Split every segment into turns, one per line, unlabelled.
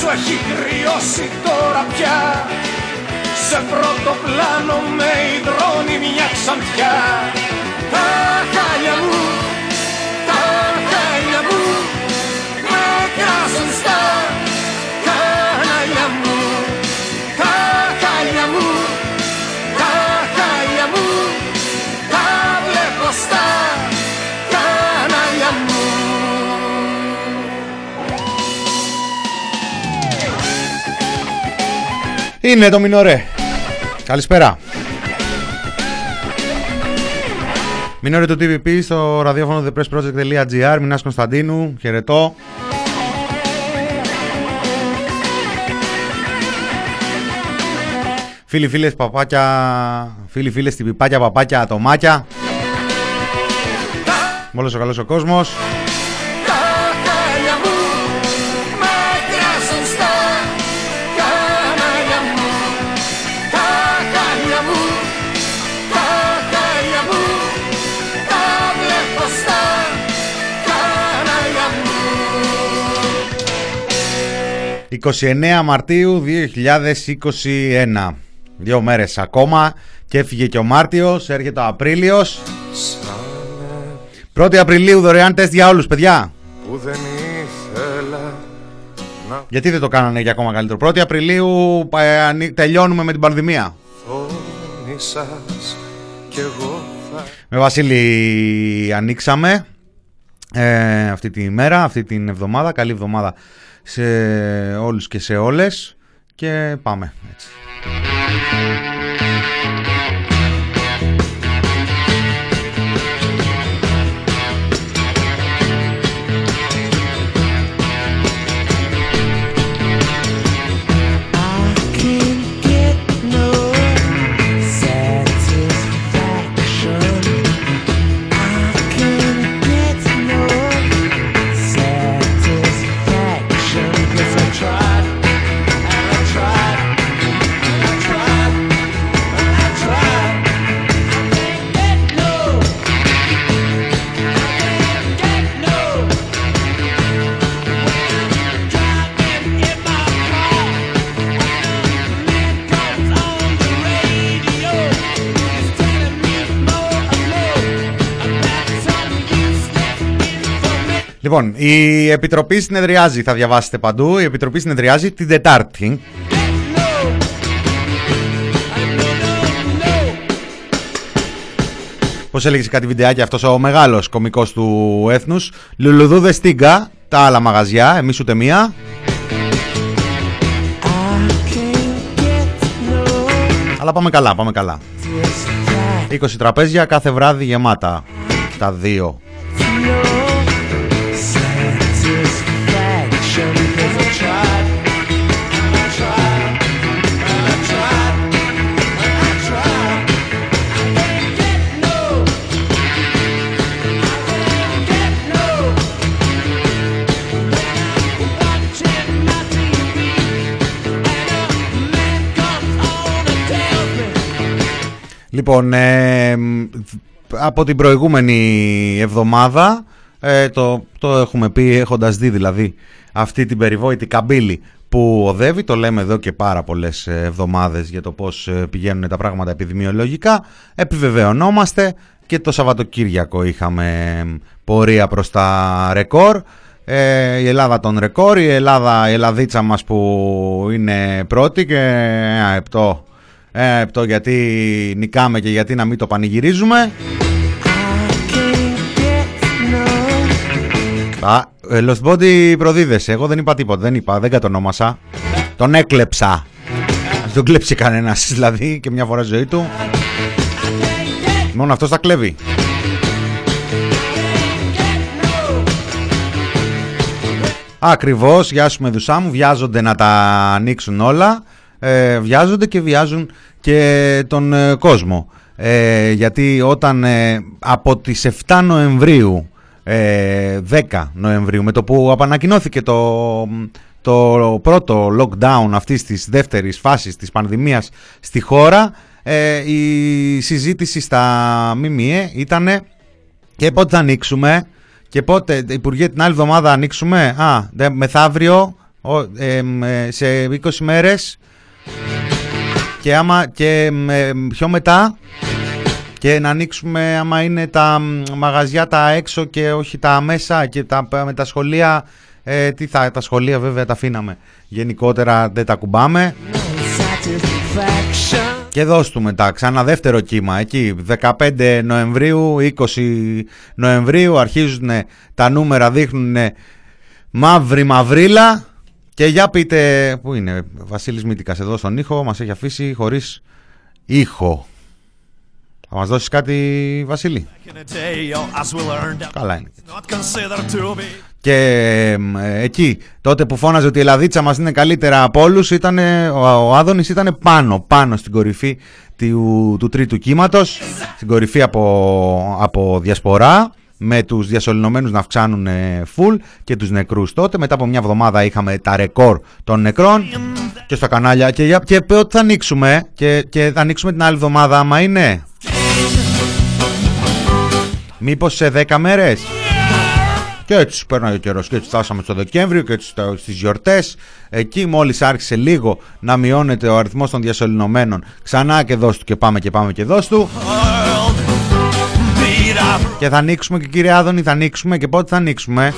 σου έχει κρυώσει τώρα πια. Σε πρώτο πλάνο με υδρώνει μια ξανθιά. Τα χάλια μου,
Είναι το Μινορέ. Καλησπέρα. Μινορέ το TVP στο ραδιόφωνο thepressproject.gr Μινάς Κωνσταντίνου. Χαιρετώ. Φίλοι, φίλες, παπάκια, φίλοι, φίλες, τυπιπάκια, παπάκια, ατομάκια. Όλος ο καλός ο κόσμος. 29 Μαρτίου 2021. Δύο μέρες ακόμα και έφυγε και ο Μάρτιος, έρχεται ο Απρίλιος. 1η Απριλίου δωρεάν τεστ για όλους, παιδιά.
Που δεν ήθελα να
Γιατί δεν το κάνανε για ακόμα καλύτερο. 1η Απριλίου ε, ανοί- τελειώνουμε με την πανδημία.
φωνήσας Κι εγώ θα
Με Βασίλη ανοίξαμε ε, αυτή τη μέρα, αυτή την εβδομάδα. Καλή εβδομάδα σε όλους και σε όλες. Και πάμε έτσι. Λοιπόν, η Επιτροπή συνεδριάζει, θα διαβάσετε παντού. Η Επιτροπή συνεδριάζει την Τετάρτη.
No, I no no no.
Πώς έλεγες σε κάτι βιντεάκι αυτός ο μεγάλος κωμικός του έθνους; Λουλουδούδες στίγκα, τα άλλα μαγαζιά, εμείς ούτε μία.
I can't get no
Αλλά πάμε καλά, πάμε καλά.
satisfaction.
20 τραπέζια κάθε βράδυ γεμάτα. Τα δύο. Λοιπόν, ε, μ, από την προηγούμενη εβδομάδα, ε, το, το έχουμε πει έχοντας δει δηλαδή αυτή την περιβόητη καμπύλη που οδεύει, το λέμε εδώ και πάρα πολλές ε, εβδομάδες για το πώς ε, πηγαίνουν τα πράγματα επιδημιολογικά, επιβεβαιωνόμαστε και το Σαββατοκύριακο είχαμε πορεία προς τα ρεκόρ, ε, η Ελλάδα των ρεκόρ, η Ελλάδα, η Ελλαδίτσα μας που είναι πρώτη και ένα επτό, ένα επτό γιατί νικάμε και γιατί να μην το πανηγυρίζουμε. Α, ε, Lost Body προδίδεσαι. Εγώ δεν είπα τίποτα. Δεν είπα, δεν κατονόμασα. Τον έκλεψα. Δεν τον κλέψει κανένας δηλαδή και μια φορά στη ζωή του. Μόνο αυτός τα κλέβει. Ακριβώς, γεια σου Μεδουσά μου, βιάζονται να τα ανοίξουν όλα, ε, βιάζονται και βιάζουν και τον ε, κόσμο. Ε, γιατί όταν ε, από τις 7 Νοεμβρίου, 10 Νοεμβρίου, με το που απανακοινώθηκε το, το πρώτο lockdown αυτής της δεύτερης φάσης της πανδημίας στη χώρα, η συζήτηση στα ΜΜΕ ήταν και πότε θα ανοίξουμε, και πότε, Υπουργέ, την άλλη εβδομάδα ανοίξουμε; Α, δε, μεθαύριο, ο, ε, σε 20 μέρες. Και άμα και ε, πιο μετά και να ανοίξουμε άμα είναι τα μαγαζιά τα έξω και όχι τα μέσα και τα, με τα σχολεία ε, τι θα, τα σχολεία βέβαια τα αφήναμε. Γενικότερα δεν τα κουμπάμε. Και δώσ' του μετά ξανά δεύτερο κύμα. Εκεί 15 Νοεμβρίου, 20 Νοεμβρίου αρχίζουν τα νούμερα δείχνουν μαύρη μαυρίλα και για πείτε πού είναι Βασίλης Μήτικας εδώ στον ήχο μας έχει αφήσει χωρίς ήχο. Θα μας δώσεις κάτι Βασίλη; Καλά είναι. Και ε, εκεί, τότε που φώναζε ότι η Ελλαδίτσα μας είναι καλύτερα από όλους, ήταν, ο, ο Άδωνης ήταν πάνω, πάνω στην κορυφή του, του τρίτου κύματος, στην κορυφή από, από διασπορά, με τους διασωληνωμένους να αυξάνουν φουλ και τους νεκρούς τότε. Μετά από μια εβδομάδα είχαμε τα ρεκόρ των νεκρών και στα κανάλια και, και ότι θα ανοίξουμε και, και θα ανοίξουμε την άλλη εβδομάδα άμα είναι. Μήπως σε 10 μέρες. Και έτσι πέρναγε ο καιρός. Και έτσι φτάσαμε στο Δεκέμβριο και έτσι στις γιορτές. Εκεί μόλις άρχισε λίγο να μειώνεται ο αριθμός των διασωληνωμένων. Ξανά και δώσ' του και πάμε και πάμε και δώσ' του. Και θα ανοίξουμε και κύριε Άδωνη, θα ανοίξουμε και πότε θα ανοίξουμε.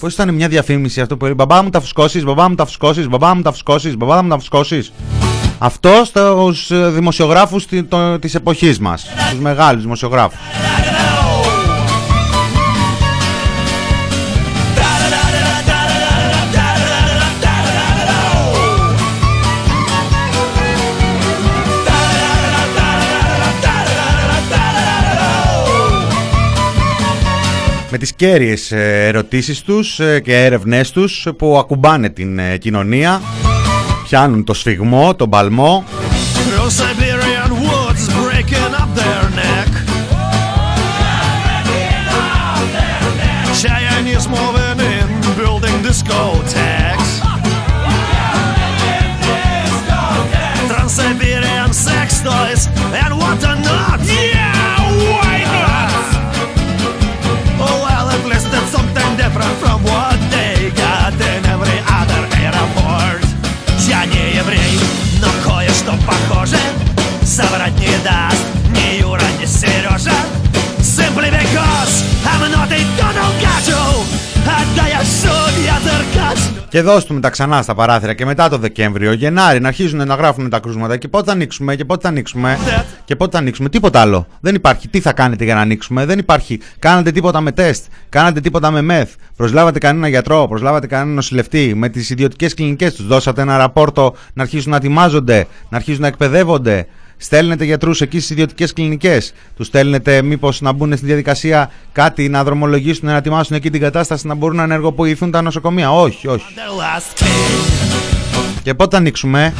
Πώς ήταν μια διαφήμιση αυτό που λέει Μπαμπά μου τα φουσκώσεις, μπαμπά μου τα φουσκώσεις, μπαμπά μου τα φουσκώσεις, μπαμπά μου τα φουσκώσεις. Αυτό στους δημοσιογράφους της εποχής μας. Τους μεγάλους δημοσιογράφους. Με τις κέρυες ε, ερωτήσεις τους ε, και έρευνές τους που ακουμπάνε την ε, κοινωνία. Πιάνουν το σφιγμό, τον παλμό και δώσ' τα ξανά στα παράθυρα και μετά το Δεκέμβριο, Γενάρη, να αρχίζουν να γράφουν τα κρούσματα και πότε θα ανοίξουμε και πότε θα ανοίξουμε και πότε θα ανοίξουμε. Τίποτα άλλο. Δεν υπάρχει. Τι θα κάνετε για να ανοίξουμε; Δεν υπάρχει. Κάνατε τίποτα με τεστ. Κάνατε τίποτα με μεθ. Προσλάβατε κανένα γιατρό. Προσλάβατε κανένα νοσηλευτή. Με τις ιδιωτικές κλινικές τους. Δώσατε ένα ραπόρτο να αρχίσουν να ετοιμάζονται, να αρχίσουν να εκπαιδεύονται. Στέλνετε γιατρούς εκεί στις ιδιωτικές κλινικές. Τους στέλνετε μήπως να μπουν στη διαδικασία κάτι, να δρομολογήσουν, να ετοιμάσουν εκεί την κατάσταση, να μπορούν να ενεργοποιηθούν τα νοσοκομεία. Όχι, όχι. Και πότε θα ανοίξουμε;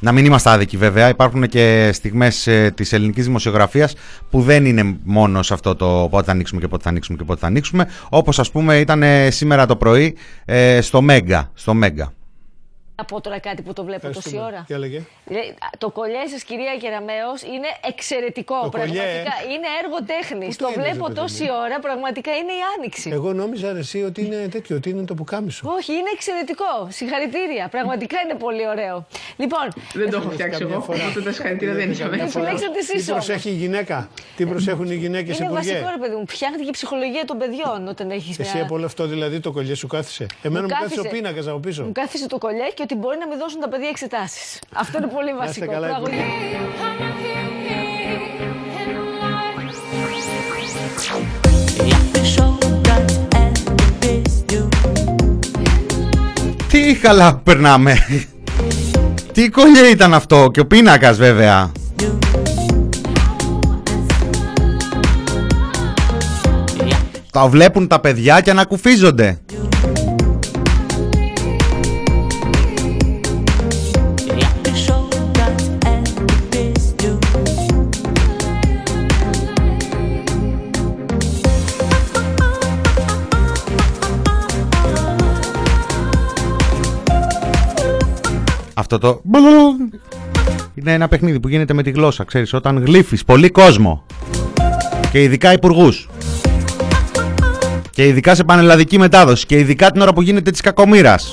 Να μην είμαστε άδικοι βέβαια. Υπάρχουν και στιγμές ε, της ελληνικής δημοσιογραφίας που δεν είναι μόνο σε αυτό το πότε θα ανοίξουμε και πότε θα ανοίξουμε και πότε θα ανοίξουμε. Όπως ας πούμε ήταν σήμερα το πρωί ε, στο Μέγκα. Στο Μέγκα.
Να πω τώρα κάτι που το βλέπω τόση
Ευχαριστούμε.
ώρα.
Τι έλεγε.
Λέει, Το κολλιέ σας, κυρία Κεραμέο, είναι εξαιρετικό.
Το κολλιέ,
πραγματικά
ε.
είναι έργο τέχνης.
Πού το
Το
είδες,
βλέπω
ρε παιδί
τόση
μου;
ώρα, πραγματικά είναι η άνοιξη.
Εγώ νόμιζα ρε, εσύ ότι είναι τέτοιο, ότι είναι το πουκάμισο.
Όχι, είναι εξαιρετικό. Συγχαρητήρια. Πραγματικά είναι πολύ ωραίο. Λοιπόν,
Δεν το έχω φτιάξει εγώ, οπότε τα συγχαρητήρια δεν είναι για μένα.
Δεν επιλέξατε
Τι
εσεί όμως.
προσέχει η γυναίκα, τι προσέχουν οι γυναίκες
Είναι
υπουργέ.
βασικό, ρε παιδί μου. Φτιάχνετε και η ψυχολογία των παιδιών όταν έχεις
Εσύ από όλο αυτό δηλαδή το κολλιέ σου κάθισε. Εμένα μου κάθισε ο
κάθισε-
πίνακας από πίσω.
Μου κάθισε το κολλιέ και ότι μπορεί να μην δώσουν τα παιδιά εξετάσεις. Αυτό είναι πολύ
είστε
βασικό.
καλά,
Προαγωγή.
υπουργέ.
Τι καλά που περνάμε. Τι κολλιέ ήταν αυτό και ο πίνακας βέβαια. Τα βλέπουν τα παιδιά και ανακουφίζονται. Αυτό το... Είναι ένα παιχνίδι που γίνεται με τη γλώσσα, ξέρεις, όταν γλύφεις πολύ κόσμο. Και ειδικά υπουργού. Και ειδικά σε πανελλαδική μετάδοση. Και ειδικά την ώρα που γίνεται της κακομήρας.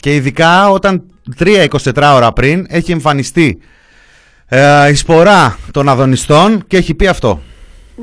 Και ειδικά όταν 3-24 ώρα πριν έχει εμφανιστεί ε, η σπορά των αδονιστών και έχει πει αυτό.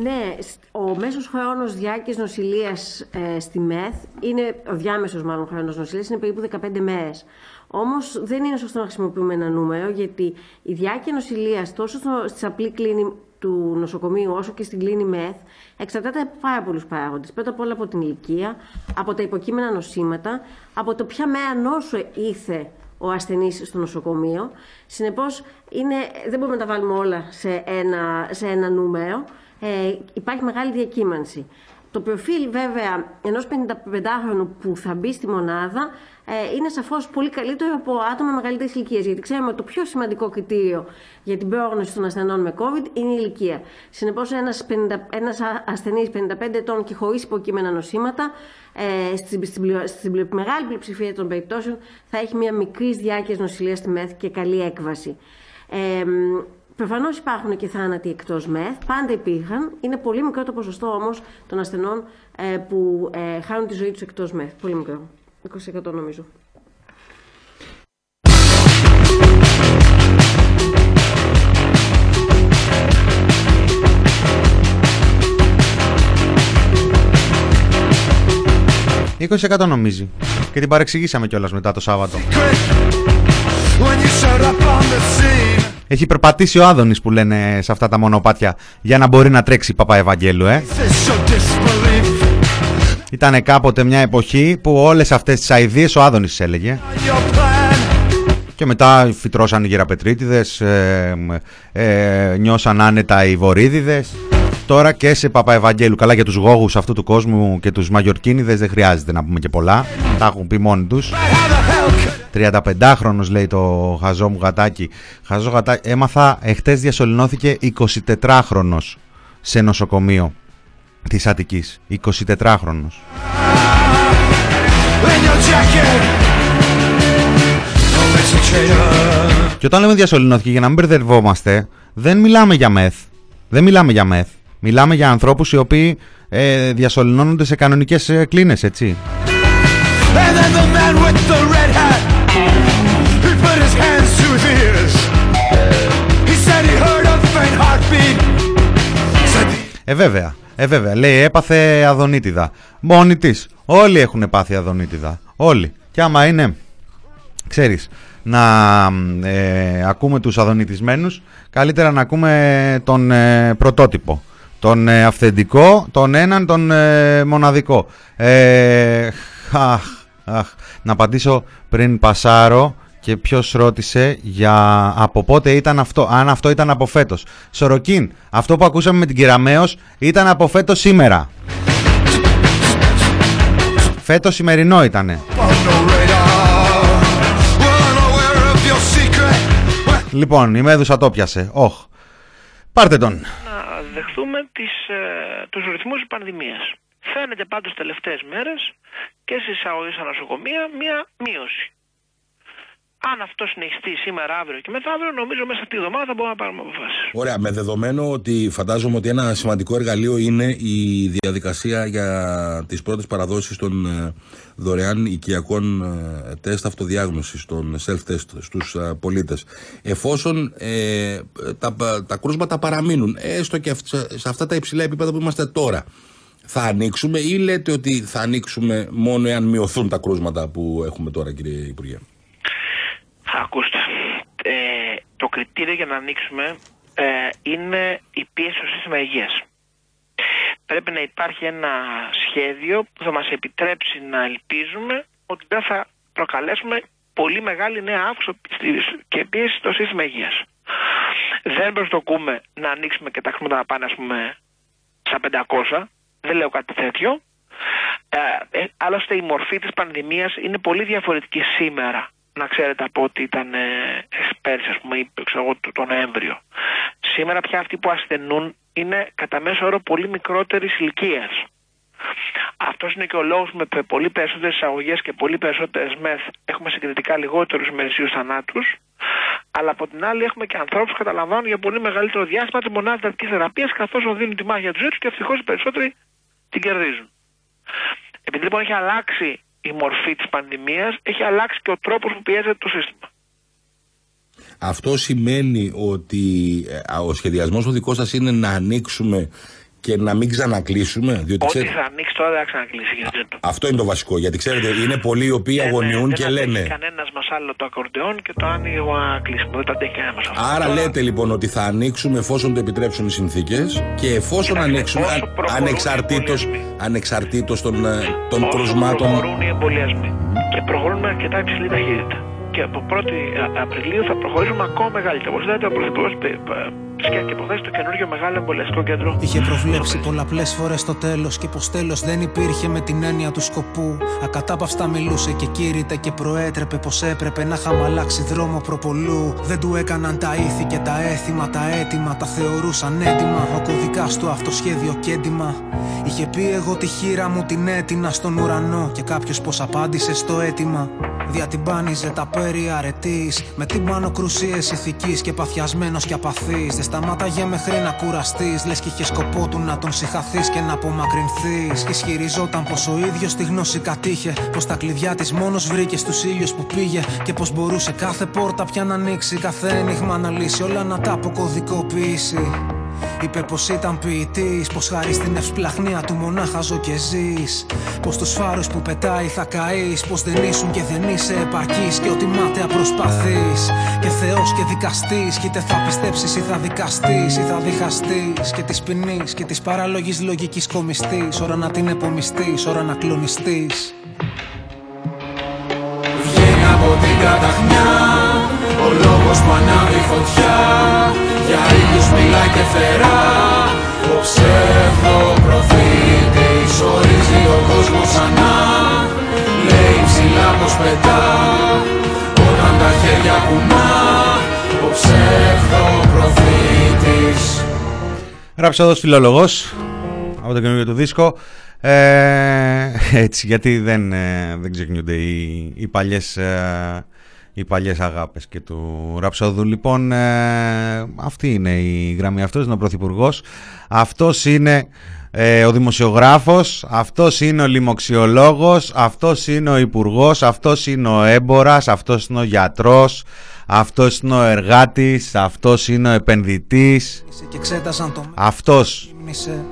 Ναι, σ- ο μέσος χρόνος διάρκειας νοσηλείας ε, στη ΜΕΘ, είναι, ο διάμεσος μάλλον χρόνος νοσηλείας, είναι περίπου 15 μέρες. Όμως δεν είναι σωστό να χρησιμοποιούμε ένα νούμερο, γιατί η διάρκεια νοσηλείας τόσο στο, στη απλή κλίνη του νοσοκομείου όσο και στην κλίνη ΜΕΘ εξαρτάται από πάρα πολλούς παράγοντες. Πρώτα απ' όλα από την ηλικία, από τα υποκείμενα νοσήματα, από το ποια μέρα νόσου ήρθε ο ασθενής στο νοσοκομείο. Συνεπώς, είναι, δεν μπορούμε να τα βάλουμε όλα σε ένα, σε ένα νούμερο. Ε, υπάρχει μεγάλη διακύμανση. Το προφίλ βέβαια ενός 55χρονου που θα μπει στη μονάδα ε, είναι σαφώς πολύ καλύτερο από άτομα μεγαλύτερης ηλικίας. Γιατί ξέρουμε ότι το πιο σημαντικό κριτήριο για την πρόγνωση των ασθενών με COVID είναι η ηλικία. Συνεπώς ένας, 50, ένας α- ασθενής 55 ετών και χωρίς υποκείμενα νοσήματα ε, στην, στην, πλειο- στην πλειο- μεγάλη πλειοψηφία των περιπτώσεων θα έχει μια μικρή διάρκεια νοσηλεία στη ΜΕΘ και καλή έκβαση. Ε, Προφανώς υπάρχουν και θάνατοι εκτός ΜΕΘ, πάντα υπήρχαν. Είναι πολύ μικρό το ποσοστό όμως των ασθενών ε, που ε, χάνουν τη ζωή τους εκτός ΜΕΘ. Πολύ μικρό. 20% νομίζω.
...20% νομίζει. Και την παρεξηγήσαμε κιόλας μετά το Σάββατο.
When you showed up on the scene.
Έχει περπατήσει ο Άδωνης που λένε σε αυτά τα μονοπάτια για να μπορεί να τρέξει Παπα Ευαγγέλου, ε.
This your disbelief.
Ήταν κάποτε μια εποχή που όλες αυτές τις αηδίες ο Άδωνης τις έλεγε.
Your plan.
Και μετά φυτρώσαν οι γεραπετρίτιδες, ε, ε, νιώσαν άνετα οι βορύδιδες. Τώρα και σε Παπαευαγγέλου. Καλά για τους γόγους αυτού του κόσμου και τους μαγιορκίνιδες δεν χρειάζεται να πούμε και πολλά. Τα έχουν πει μόνοι τους.
How the hell could
35χρονος λέει το χαζό μου γατάκι. Χαζό γατάκι. Έμαθα εχθές διασωληνώθηκε 24χρονος σε νοσοκομείο της Αττικής. 24χρονος.
in your jacket? Oh, it's a traitor.
Και όταν λέμε διασωληνώθηκε, για να μην μπερδευόμαστε, δεν μιλάμε για μεθ. Δεν μιλάμε για μεθ. Μιλάμε για ανθρώπους οι οποίοι ε, διασωληνώνονται σε κανονικές ε, κλίνες, έτσι.
And then the man with the red hat, he put his hands to his ears. He said he heard a faint heartbeat. Said the
Ε, βέβαια. Ε, βέβαια. Λέει, έπαθε αδονίτιδα. Μόνη τη. Όλοι έχουν πάθει αδονίτιδα. Όλοι. Και άμα είναι, ξέρεις, να ε, ακούμε τους αδονητισμένους, καλύτερα να ακούμε τον ε, πρωτότυπο. Τον ε, αυθεντικό, τον έναν, τον ε, μοναδικό. Ε, αχ, αχ. Να απαντήσω πριν πασάρω και ποιος ρώτησε για από πότε ήταν αυτό, αν αυτό ήταν από φέτος. Σοροκίν, αυτό που ακούσαμε με την Κυραμαίος ήταν από φέτος σήμερα. Φέτος σημερινό ήτανε.
on no radar. Well, I'm aware of your secret. Well,
Λοιπόν, η Μέδουσα το πιασε. Όχ. Πάρτε τον.
Να δεχθούμε τις, ε, τους ρυθμούς της πανδημίας. Φαίνεται πάντως τελευταίες μέρες και στις εισαγωγές στα νοσοκομεία μια μείωση. Αν αυτό συνεχιστεί σήμερα, αύριο και μεθαύριο, νομίζω μέσα αυτή τη εβδομάδα θα μπορούμε να πάρουμε αποφάσεις.
Ωραία, με δεδομένο ότι φαντάζομαι ότι ένα σημαντικό εργαλείο είναι η διαδικασία για τις πρώτες παραδόσεις των ε, δωρεάν οικιακών ε, τεστ αυτοδιάγνωσης, των self-test στους ε, πολίτες. Εφόσον ε, τα, τα κρούσματα παραμείνουν, έστω και αυ- σε αυτά τα υψηλά επίπεδα που είμαστε τώρα, θα ανοίξουμε ή λέτε ότι θα ανοίξουμε μόνο εάν μειωθούν τα κρούσματα που έχουμε τώρα κύριε Υπουργέ;
Ακούστε, ε, το κριτήριο για να ανοίξουμε ε, είναι η πίεση στο σύστημα υγείας. Πρέπει να υπάρχει ένα σχέδιο που θα μας επιτρέψει να ελπίζουμε ότι δεν θα προκαλέσουμε πολύ μεγάλη νέα αύξηση και πίεση στο σύστημα υγείας. Δεν προσδοκούμε να ανοίξουμε και τα χρήματα να πάνε ας πούμε στα 500, δεν λέω κάτι τέτοιο. Ε, ε, άλλωστε η μορφή της πανδημίας είναι πολύ διαφορετική σήμερα να ξέρετε από ό,τι ήταν ε, πέρσι, ας πούμε, ή ξέρω εγώ, το, το Νοέμβριο. Σήμερα πια αυτοί που ασθενούν είναι κατά μέσο όρο πολύ μικρότερης ηλικίας. Αυτός είναι και ο λόγος που με πολύ περισσότερες εισαγωγές και πολύ περισσότερες μεθ έχουμε συγκριτικά λιγότερους ημερησίου θανάτους. Αλλά από την άλλη έχουμε και ανθρώπους που καταλαμβάνουν για πολύ μεγαλύτερο διάστημα τη μονάδα εντατική θεραπείας καθώς δίνουν τη μάχη για τους ζωή του και ευτυχώς οι περισσότεροι την κερδίζουν. Επειδή λοιπόν έχει αλλάξει η μορφή της πανδημίας, έχει αλλάξει και ο τρόπος που πιέζεται το σύστημα.
Αυτό σημαίνει ότι ε, ο σχεδιασμός ο δικός σας είναι να ανοίξουμε και να μην ξανακλείσουμε. Διότι
Ό,τι
ξέρετε,
θα ανοίξει τώρα δεν θα ξανακλείσει. κύριε Τζέντο.
αυτό είναι το βασικό. Γιατί ξέρετε, είναι πολλοί οι οποίοι αγωνιούν και
δεν
λένε.
αντέχει κανένας μας άλλο το ακορντεόν και το άνοιγε εγώ να κλείσουμε. Δεν το αντέχει κανένας μας αυτό.
Άρα
Τώρα,
λέτε λοιπόν ότι θα ανοίξουμε εφόσον το επιτρέψουν οι συνθήκες και εφόσον
Κοιτάξτε,
ανοίξουμε
όσο
αν-
προχωρούν οι
ανεξαρτήτως,
εμβολιασμοί.
ανεξαρτήτως των, ε, των
όσο
κρουσμάτων.
προχωρούν οι εμβολιασμοί και προχωρούν με αρκετά υψηλή ταχύτητα. Και από 1η Απριλίου θα προχωρήσουμε ακόμα μεγαλύτερα. Όπως λέτε, ο Πρωθυπουργός σκέφτηκε από χθε το καινούριο μεγάλο εμβολιαστικό κέντρο.
Είχε προβλέψει πολλαπλές φορές το τέλος και πως τέλος δεν υπήρχε με την έννοια του σκοπού. Ακατάπαυστα μιλούσε και κήρυτε και προέτρεπε πως έπρεπε να είχαμε αλλάξει δρόμο προπολού. Δεν του έκαναν τα ήθη και τα έθιμα, τα έτοιμα, τα θεωρούσαν έτοιμα. Ο κωδικάς του αυτοσχέδιο και έντιμα. Είχε πει εγώ τη χείρα μου την έτεινα στον ουρανό και κάποιος πως απάντησε στο αίτημα. Διατυμπάνιζε τα πέρι αρετής. Με την πάνω κρουσίε ηθικής και παθιασμένος και απαθής. Δεν σταμάταγε μέχρι να κουραστείς. Λες και είχε σκοπό του να τον συγχαθείς και να απομακρυνθείς. Και ισχυριζόταν πως ο ίδιος τη γνώση κατήχε. Πως τα κλειδιά της μόνος βρήκε στους ήλιους που πήγε. Και πως μπορούσε κάθε πόρτα πια να ανοίξει. Κάθε ένιγμα να λύσει. Όλα να τα αποκωδικοποιήσει. Είπε πως ήταν ποιητής, πως χάρη στην ευσπλαχνία του μονάχα ζω και ζεις. Πως τους φάρους που πετάει θα καείς, πως δεν ήσουν και δεν είσαι επαρκής και ότι μάταια προσπαθείς. Και Θεός και δικαστής, και είτε θα πιστέψεις ή θα δικαστείς ή θα διχαστείς. Και της ποινής και της παράλογη λογικής κομιστής. Ώρα να την επομιστείς, ώρα να κλονιστείς. Βγαίνει από την καταχνιά Ο λόγος που ανάβει φωτιά Για ήλιους μιλά και φερά Ο ψευδοπροφήτης Ορίζει ο κόσμος ξανά Λέει ψηλά πως πετά Όταν τα χέρια κουνά Ο ψευδοπροφήτης
Ραψόδος φιλόλογος από το καινούργιο του δίσκο. Ε, έτσι, γιατί δεν, ε, δεν ξεχνιούνται οι, οι παλιές, ε, οι παλιές αγάπες και του Ραψόδου. Λοιπόν, ε, αυτή είναι η γραμμή. Αυτός είναι ο Πρωθυπουργός. Αυτός είναι ε, ο δημοσιογράφος. Αυτός είναι ο λοιμοξιολόγος. Αυτός είναι ο υπουργός. Αυτός είναι ο έμπορας. Αυτός είναι ο γιατρός. Αυτός είναι ο εργάτης. Αυτός είναι ο επενδυτής.
Και εξέταζαν το
Αυτός
μίσε.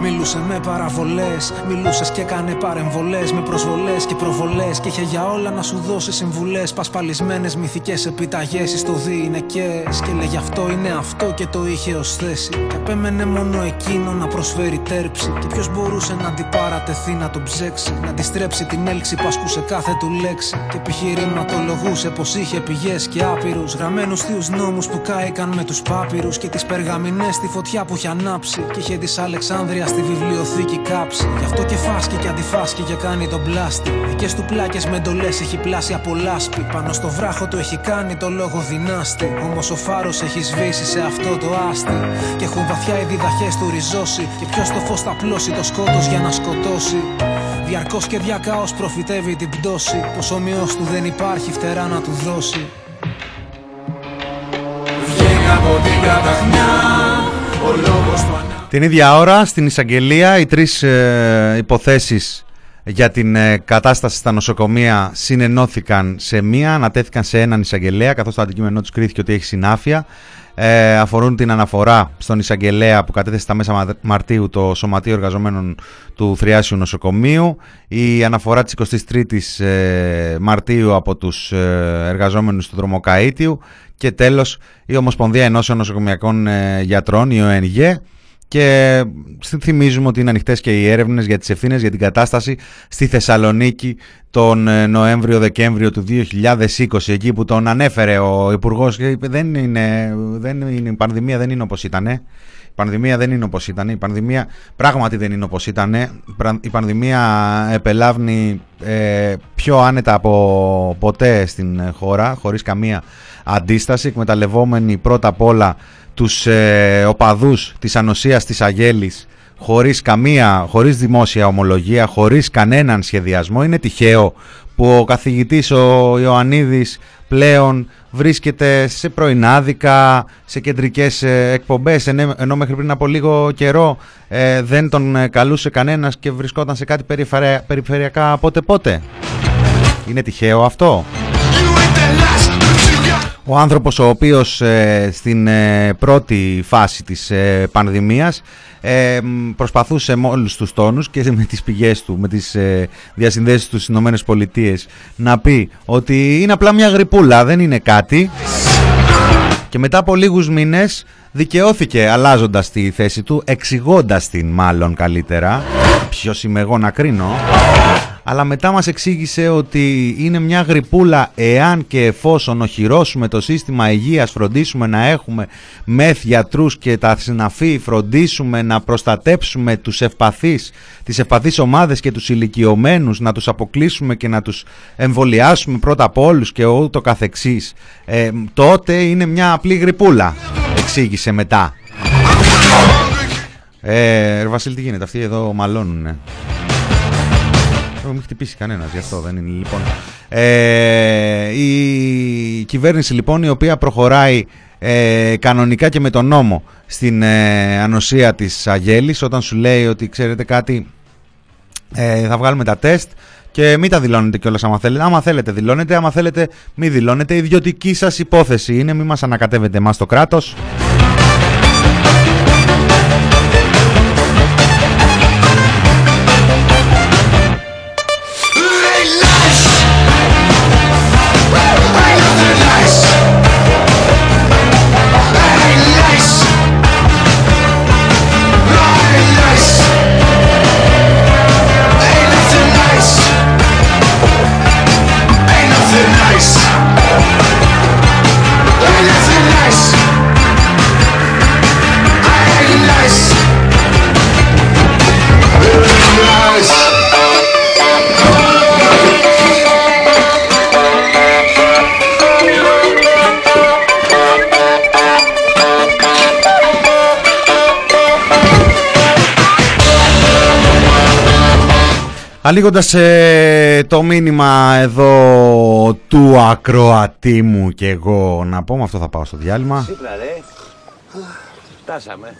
Μιλούσες με παραβολές, μιλούσες και έκανε παρεμβολές με προσβολές και προβολές. Και είχε για όλα να σου δώσει συμβουλές. Πασπαλισμένες μυθικές επιταγές. Στο δι είναι και και λέγε αυτό είναι αυτό και το είχε ως θέση. Και απέμενε μόνο εκείνο να προσφέρει τέρψη. Και ποιος μπορούσε να αντιπαρατεθεί να τον ψέξει. Να αντιστρέψει την έλξη που ασκούσε κάθε του λέξη. Και επιχειρηματολογούσε πως είχε πηγές και άπειρους. Γραμμένους θείους νόμους που κάηκαν με τους πάπυρους. Και τις περγαμηνές στη φωτιά που είχε ανάψει. Και είχε τη Αλεξάνδρειας στη βιβλιοθήκη κάψει. Γι' αυτό και φάσκει και αντιφάσκει και κάνει τον πλάστη. Δικές του πλάκες με εντολές έχει πλάσει από λάσπη. Πάνω στο βράχο του έχει κάνει το λόγο δυνάστη. Όμως ο φάρος έχει σβήσει σε αυτό το άστι. Και έχουν βαθιά οι διδαχές του ριζώσει. Και ποιος το φως θα πλώσει το σκότος για να σκοτώσει. Διαρκώς και διακάως προφητεύει την πτώση Πως ομοίως του δεν υπάρχει φτερά να του δώσει Βγαίνει από την καταχνιά Ο λόγος του ανά...
Την ίδια ώρα στην εισαγγελία οι τρεις ε, υποθέσεις για την ε, κατάσταση στα νοσοκομεία συνενώθηκαν σε μία, ανατέθηκαν σε έναν εισαγγελέα καθώς το αντικείμενό τους κρίθηκε ότι έχει συνάφεια. Ε, αφορούν την αναφορά στον εισαγγελέα που κατέθεσε στα μέσα Μα- Μαρτίου το Σωματείο Εργαζομένων του Θριάσιου Νοσοκομείου, η αναφορά της 23ης ε, Μαρτίου από τους ε, εργαζόμενους του Δρομοκαΐτιου και τέλος η Ομοσπονδία Ενώσεων Νοσοκομιακών ε, Γιατρών, η ΟΕΝΓΕ, και θυμίζουμε ότι είναι ανοιχτές και οι έρευνες για τις ευθύνες για την κατάσταση στη Θεσσαλονίκη τον ε, Νοέμβριο-Δεκέμβριο του 2020, εκεί που τον ανέφερε ο Υπουργός και είπε: δεν είναι, δεν είναι, Η πανδημία δεν είναι όπως ήταν. Η πανδημία δεν είναι όπως ήταν. Η πανδημία πράγματι δεν είναι όπως ήταν. Η πανδημία επελάβνει ε, πιο άνετα από ποτέ στην χώρα, χωρίς καμία αντίσταση, εκμεταλλευόμενη πρώτα απ' όλα τους ε, οπαδούς της ανοσίας της Αγέλης χωρίς καμία, χωρίς δημόσια ομολογία, χωρίς κανέναν σχεδιασμό. Είναι τυχαίο που ο καθηγητής ο Ιωαννίδης πλέον βρίσκεται σε πρωινάδικα, σε κεντρικές ε, εκπομπές, ενώ, ενώ μέχρι πριν από λίγο καιρό ε, δεν τον ε, καλούσε κανένας και βρισκόταν σε κάτι περιφερεια- περιφερειακά πότε πότε. Είναι τυχαίο αυτό; Ο άνθρωπος ο οποίος ε, στην ε, πρώτη φάση της ε, πανδημίας ε, μ, προσπαθούσε με όλους τους τόνους και με τις πηγές του, με τις ε, διασυνδέσεις τους στις Ηνωμένες Πολιτείες να πει ότι είναι απλά μια γρυπούλα, δεν είναι κάτι και μετά από λίγους μήνες δικαιώθηκε αλλάζοντας τη θέση του, εξηγώντας την μάλλον καλύτερα. Ποιος είμαι εγώ να κρίνω; Αλλά μετά μας εξήγησε ότι είναι μια γρυπούλα εάν και εφόσον οχυρώσουμε το σύστημα υγείας, φροντίσουμε να έχουμε μεθ γιατρούς και τα συναφή, φροντίσουμε να προστατέψουμε τους ευπαθείς, τις ευπαθείς ομάδες και τους ηλικιωμένους, να τους αποκλείσουμε και να τους εμβολιάσουμε πρώτα από όλους και ούτω καθεξής, ε, τότε είναι μια απλή γρυπούλα, εξήγησε μετά. Ε, ρε Βασίλη τι γίνεται, αυτοί εδώ μαλώνουνε. Δεν μην χτυπήσει κανένας, γι' αυτό δεν είναι λοιπόν. Ε, η κυβέρνηση λοιπόν η οποία προχωράει ε, κανονικά και με τον νόμο στην ε, ανοσία της Αγέλης όταν σου λέει ότι ξέρετε κάτι ε, θα βγάλουμε τα τεστ και μην τα δηλώνετε κιόλας άμα θέλετε. Άμα θέλετε δηλώνετε, άμα θέλετε μην δηλώνετε. Ιδιωτική σας υπόθεση είναι, μην μας ανακατεύετε εμάς το κράτος. Ανοίγοντας ε, το μήνυμα εδώ του ακροατή μου και εγώ να πω, με αυτό θα πάω στο διάλειμμα.
Ξύπνα ρε. Φτάσαμε.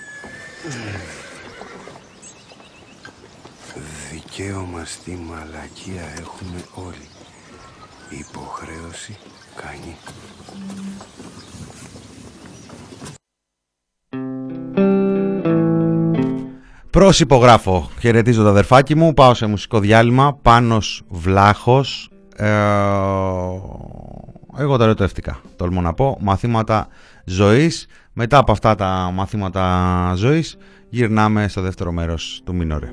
Δικαίωμα στη μαλακία έχουμε όλοι. Υποχρέωση κάνει.
Προς υπογράφω, χαιρετίζω το αδερφάκι μου, πάω σε μουσικό διάλειμμα, Πάνος Βλάχος, ε, εγώ τα ερωτεύτηκα, τολμώ να πω, μαθήματα ζωής, μετά από αυτά τα μαθήματα ζωής γυρνάμε στο δεύτερο μέρος του Μινόρε.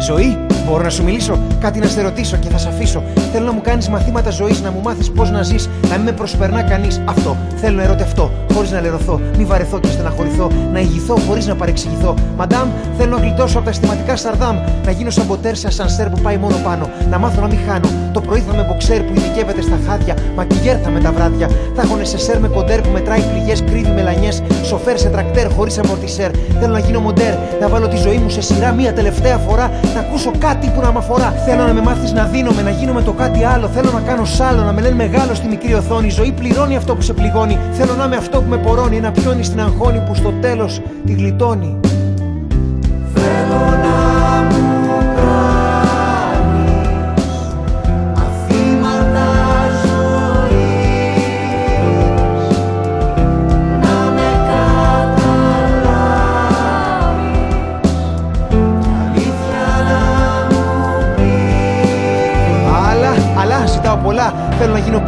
Ζωή Μπορώ να σου μιλήσω, κάτι να σε ρωτήσω και θα σε αφήσω. Θέλω να μου κάνεις μαθήματα ζωής, να μου μάθεις πώς να ζεις, να μην με προσπερνά κανείς. Αυτό θέλω να ερωτευτώ, χωρίς να λερωθώ, μη βαρεθώ και στεναχωρηθώ, να ηγηθώ χωρίς να παρεξηγηθώ. Μαντάμ, θέλω να γλιτώσω από τα αισθηματικά σαρδάμ, να γίνω σαν ποτέρ σε ασανσέρ που πάει μόνο πάνω, να μάθω να μην χάνω. Το πρωί θα με μποξέρ που ειδικεύεται στα χάδια, μακιγέρ θα με τα βράδια. Θα έχω νεσεσέρ με κοντέρ που μετράει πληγές, κρύβει μελανιές, σοφέρ σε τρακτέρ χωρίς αμορτισέρ. Θέλω να γίνω μοντέρ, να βάλω τη ζωή μου σε σειρά μία τελευταία φορά, να ακούσω κάτι που να μ' αφορά. Θέλω να με μάθεις να δίνομαι, να γίνομαι το κάτι άλλο. Θέλω να κάνω σάλο, να με λένε μεγάλο στη μικρή οθόνη. Η ζωή πληρώνει αυτό που σε πληγώνει. Θέλω να είμαι αυτό που με πορώνει, ένα πιόνι στην αγχώνη που στο τέλος τη γλιτώνει.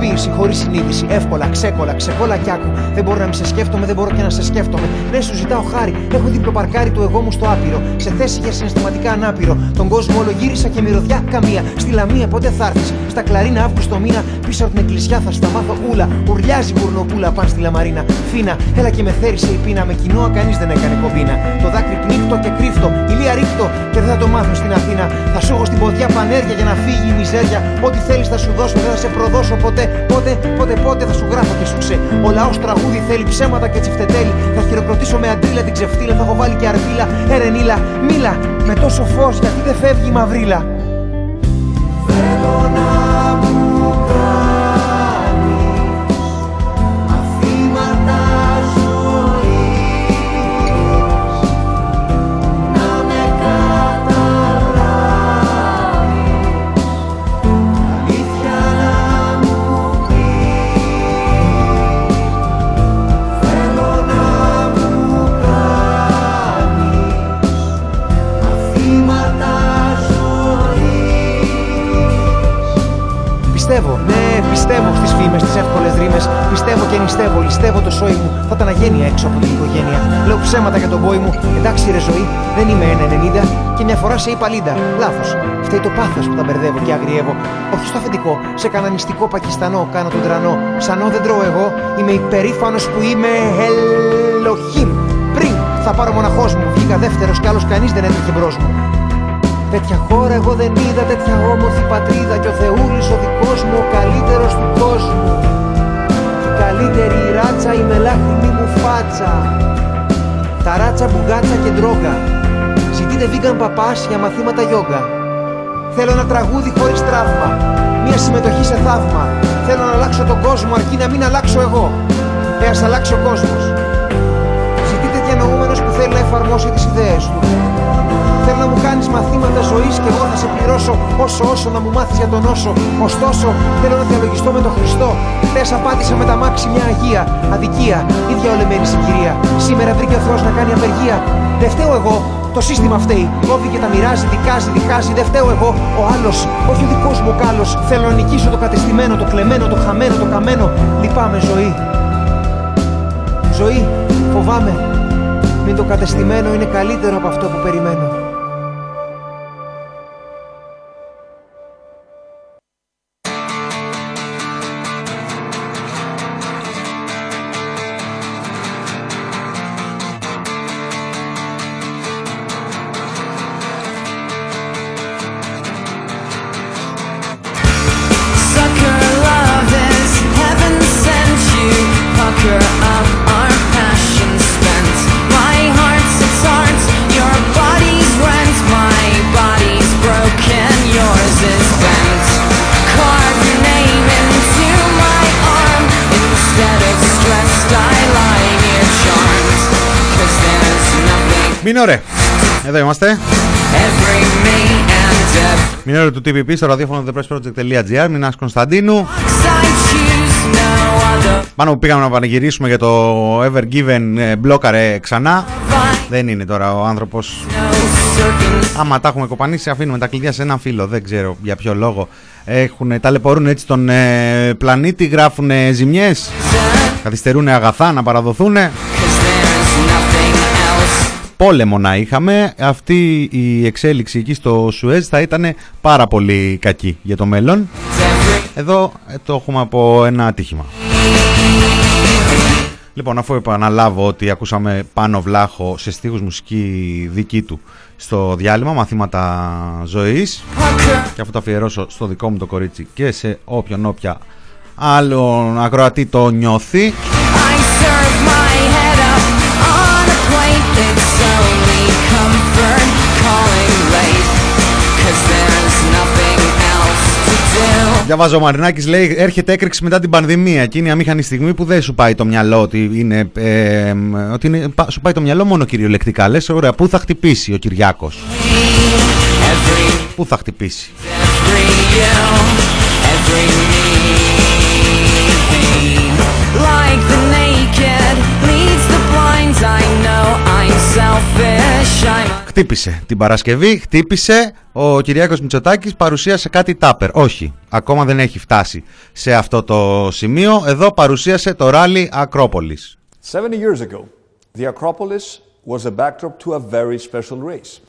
Θέλω να γίνω ποίηση χωρίς συνείδηση. Εύκολα, ξέκολα, ξεκόλα κι άκου. Δεν μπορώ να μη σε σκέφτομαι, δεν μπορώ και να σε σκέφτομαι. Ναι, σου ζητάω χάρη. Έχω διπλοπαρκάρει το εγώ μου στο άπειρο. Σε θέση για συναισθηματικά ανάπηρο. Τον κόσμο όλο γύρισα και μυρωδιά καμία. Στη λαμία ποτέ θα έρθεις. Στα κλαρίνα Αύγουστο μήνα πίσω από την εκκλησιά θα στα μάθω ούλα. Ουρλιάζει γουρνοπούλα παν στη λαμαρίνα. Φίνα, έλα και με θέρισε η πείνα. Με κοινό κανείς δεν έκανε κομπίνα. Το δάκρυ πνίχτο και κρύφτο. Ηλία ρίχτο και δεν θα το μάθω στην Αθήνα. Θα σου έχω στην ποδιά πανέργεια για να φύγει η μιζέρια. Ό,τι θέλεις θα σου δώσω, δεν θα σε προδώσω ποτέ. Πότε, πότε, πότε θα σου γράφω και σου ξέ. Ο λαός τραγούδι θέλει ψέματα και τσιφτετέλη. Θα χειροκροτήσω με αντρίλα την ξεφτύλα. Θα έχω βάλει και αρδίλα. Ερενίλα, μίλα με τόσο φως γιατί δεν φεύγει η μαυρίλα. Ρήμε. Πιστεύω και νηστεύω, ληστεύω το σόι μου. Θα ήταν αγένεια έξω από την οικογένεια. Λέω ψέματα για τον πόη μου. Εντάξει, ρε ζωή, δεν είμαι 1,90 και μια φορά σε είπα λίντα. Λάθος. Φταίει το πάθος που τα μπερδεύω και αγριεύω. Όχι στο αφεντικό, σε κανανιστικό Πακιστανό κάνω τον τρανό. Σανό δεν τρώω εγώ. Είμαι υπερήφανος που είμαι Ελοχήμ. Πριν θα πάρω μοναχός μου, βγήκα δεύτερος κι άλλος κανείς δεν έτρεχε μπρος μου. Τέτοια χώρα εγώ δεν είδα, τέτοια όμορφη πατρίδα Κι ο Θεούλης ο δικός μου, ο καλύτερος του κόσμου Η καλύτερη η ράτσα, η μελάχρινη μου φάτσα. Τα ράτσα, μπουγάτσα και ντρόγκα Ζητείτε vegan παπάς για μαθήματα γιόγκα. Θέλω ένα τραγούδι χωρίς τραύμα Μια συμμετοχή σε θαύμα. Θέλω να αλλάξω τον κόσμο αρκεί να μην αλλάξω εγώ. Ε, ας αλλάξει ο κόσμος. Ζητείτε διανοούμενος που θέλει να εφαρμόσει τις ιδέες του Θέλω να μου κάνεις μαθήματα ζωής και εγώ θα σε πληρώσω όσο όσο να μου μάθεις για τον όσο. Ωστόσο, θέλω να διαλογιστώ με τον Χριστό. Χθες απάντησα με τα μάξι μια αγία. Αδικία, ίδια ολεμένη συγκυρία. Σήμερα βρήκε ο Θεός να κάνει απεργία. Δεν φταίω εγώ, το σύστημα φταίει. Κόβει και τα μοιράζει, δικάζει, διχάζει. Δεν φταίω εγώ, ο άλλος, όχι ο δικός μου κάλος. Θέλω να νικήσω το κατεστημένο, το κλεμμένο, το χαμένο, το καμένο. Λυπάμαι, ζωή. Ζωή, φοβάμαι. Μην το κατεστημένο είναι καλύτερο από αυτό που περιμένω.
Nothing
Μινόρε. Εδώ είμαστε.
every me and every
Μινόρε του TPP στο ραδιόφωνο thepressproject.gr. Μινάς Κωνσταντίνου.
I choose no other.
Πάνω που πήγαμε να πανηγυρίσουμε για το Ever Given ε, μπλόκαρε ξανά. Δεν είναι τώρα ο άνθρωπος. Άμα τα έχουμε κοπανίσει, αφήνουμε τα κλειδιά σε έναν φίλο. Δεν ξέρω για ποιο λόγο. Έχουν, ταλαιπωρούν έτσι τον ε, πλανήτη, γράφουν ε, ζημιές. Καθυστερούν αγαθά να παραδοθούν. Πόλεμο να είχαμε, αυτή η εξέλιξη εκεί στο Σουέζ θα ήταν πάρα πολύ κακή για το μέλλον. Εδώ ε, το έχουμε από ένα ατύχημα. Λοιπόν, αφού επαναλάβω ότι ακούσαμε πάνω βλάχο σε στίχους μουσική δική του στο διάλειμμα, μαθήματα ζωής και αφού το αφιερώσω στο δικό μου το κορίτσι και σε όποιον όποια άλλον ακροατή το νιώθει Διαβάζω ο Μαρινάκης λέει έρχεται έκρηξη μετά την πανδημία. Και είναι η αμήχανη στιγμή που δεν σου πάει το μυαλό ότι είναι, ε, ότι είναι, πα- σου πάει το μυαλό μόνο κυριολεκτικά. Λες ωραία πού θα χτυπήσει ο Κυριάκος; Πού θα χτυπήσει;
Every you, every me Like the naked leads the blinds I know I'm selfish I'm
Χτύπησε την Παρασκευή, χτύπησε ο Κυριάκος Μητσοτάκης παρουσίασε κάτι τάπερ. Όχι, ακόμα δεν έχει φτάσει σε αυτό το σημείο. Εδώ παρουσίασε το ράλι Ακρόπολης.
70 years ago, the Acropolis was a backdrop to a very special race,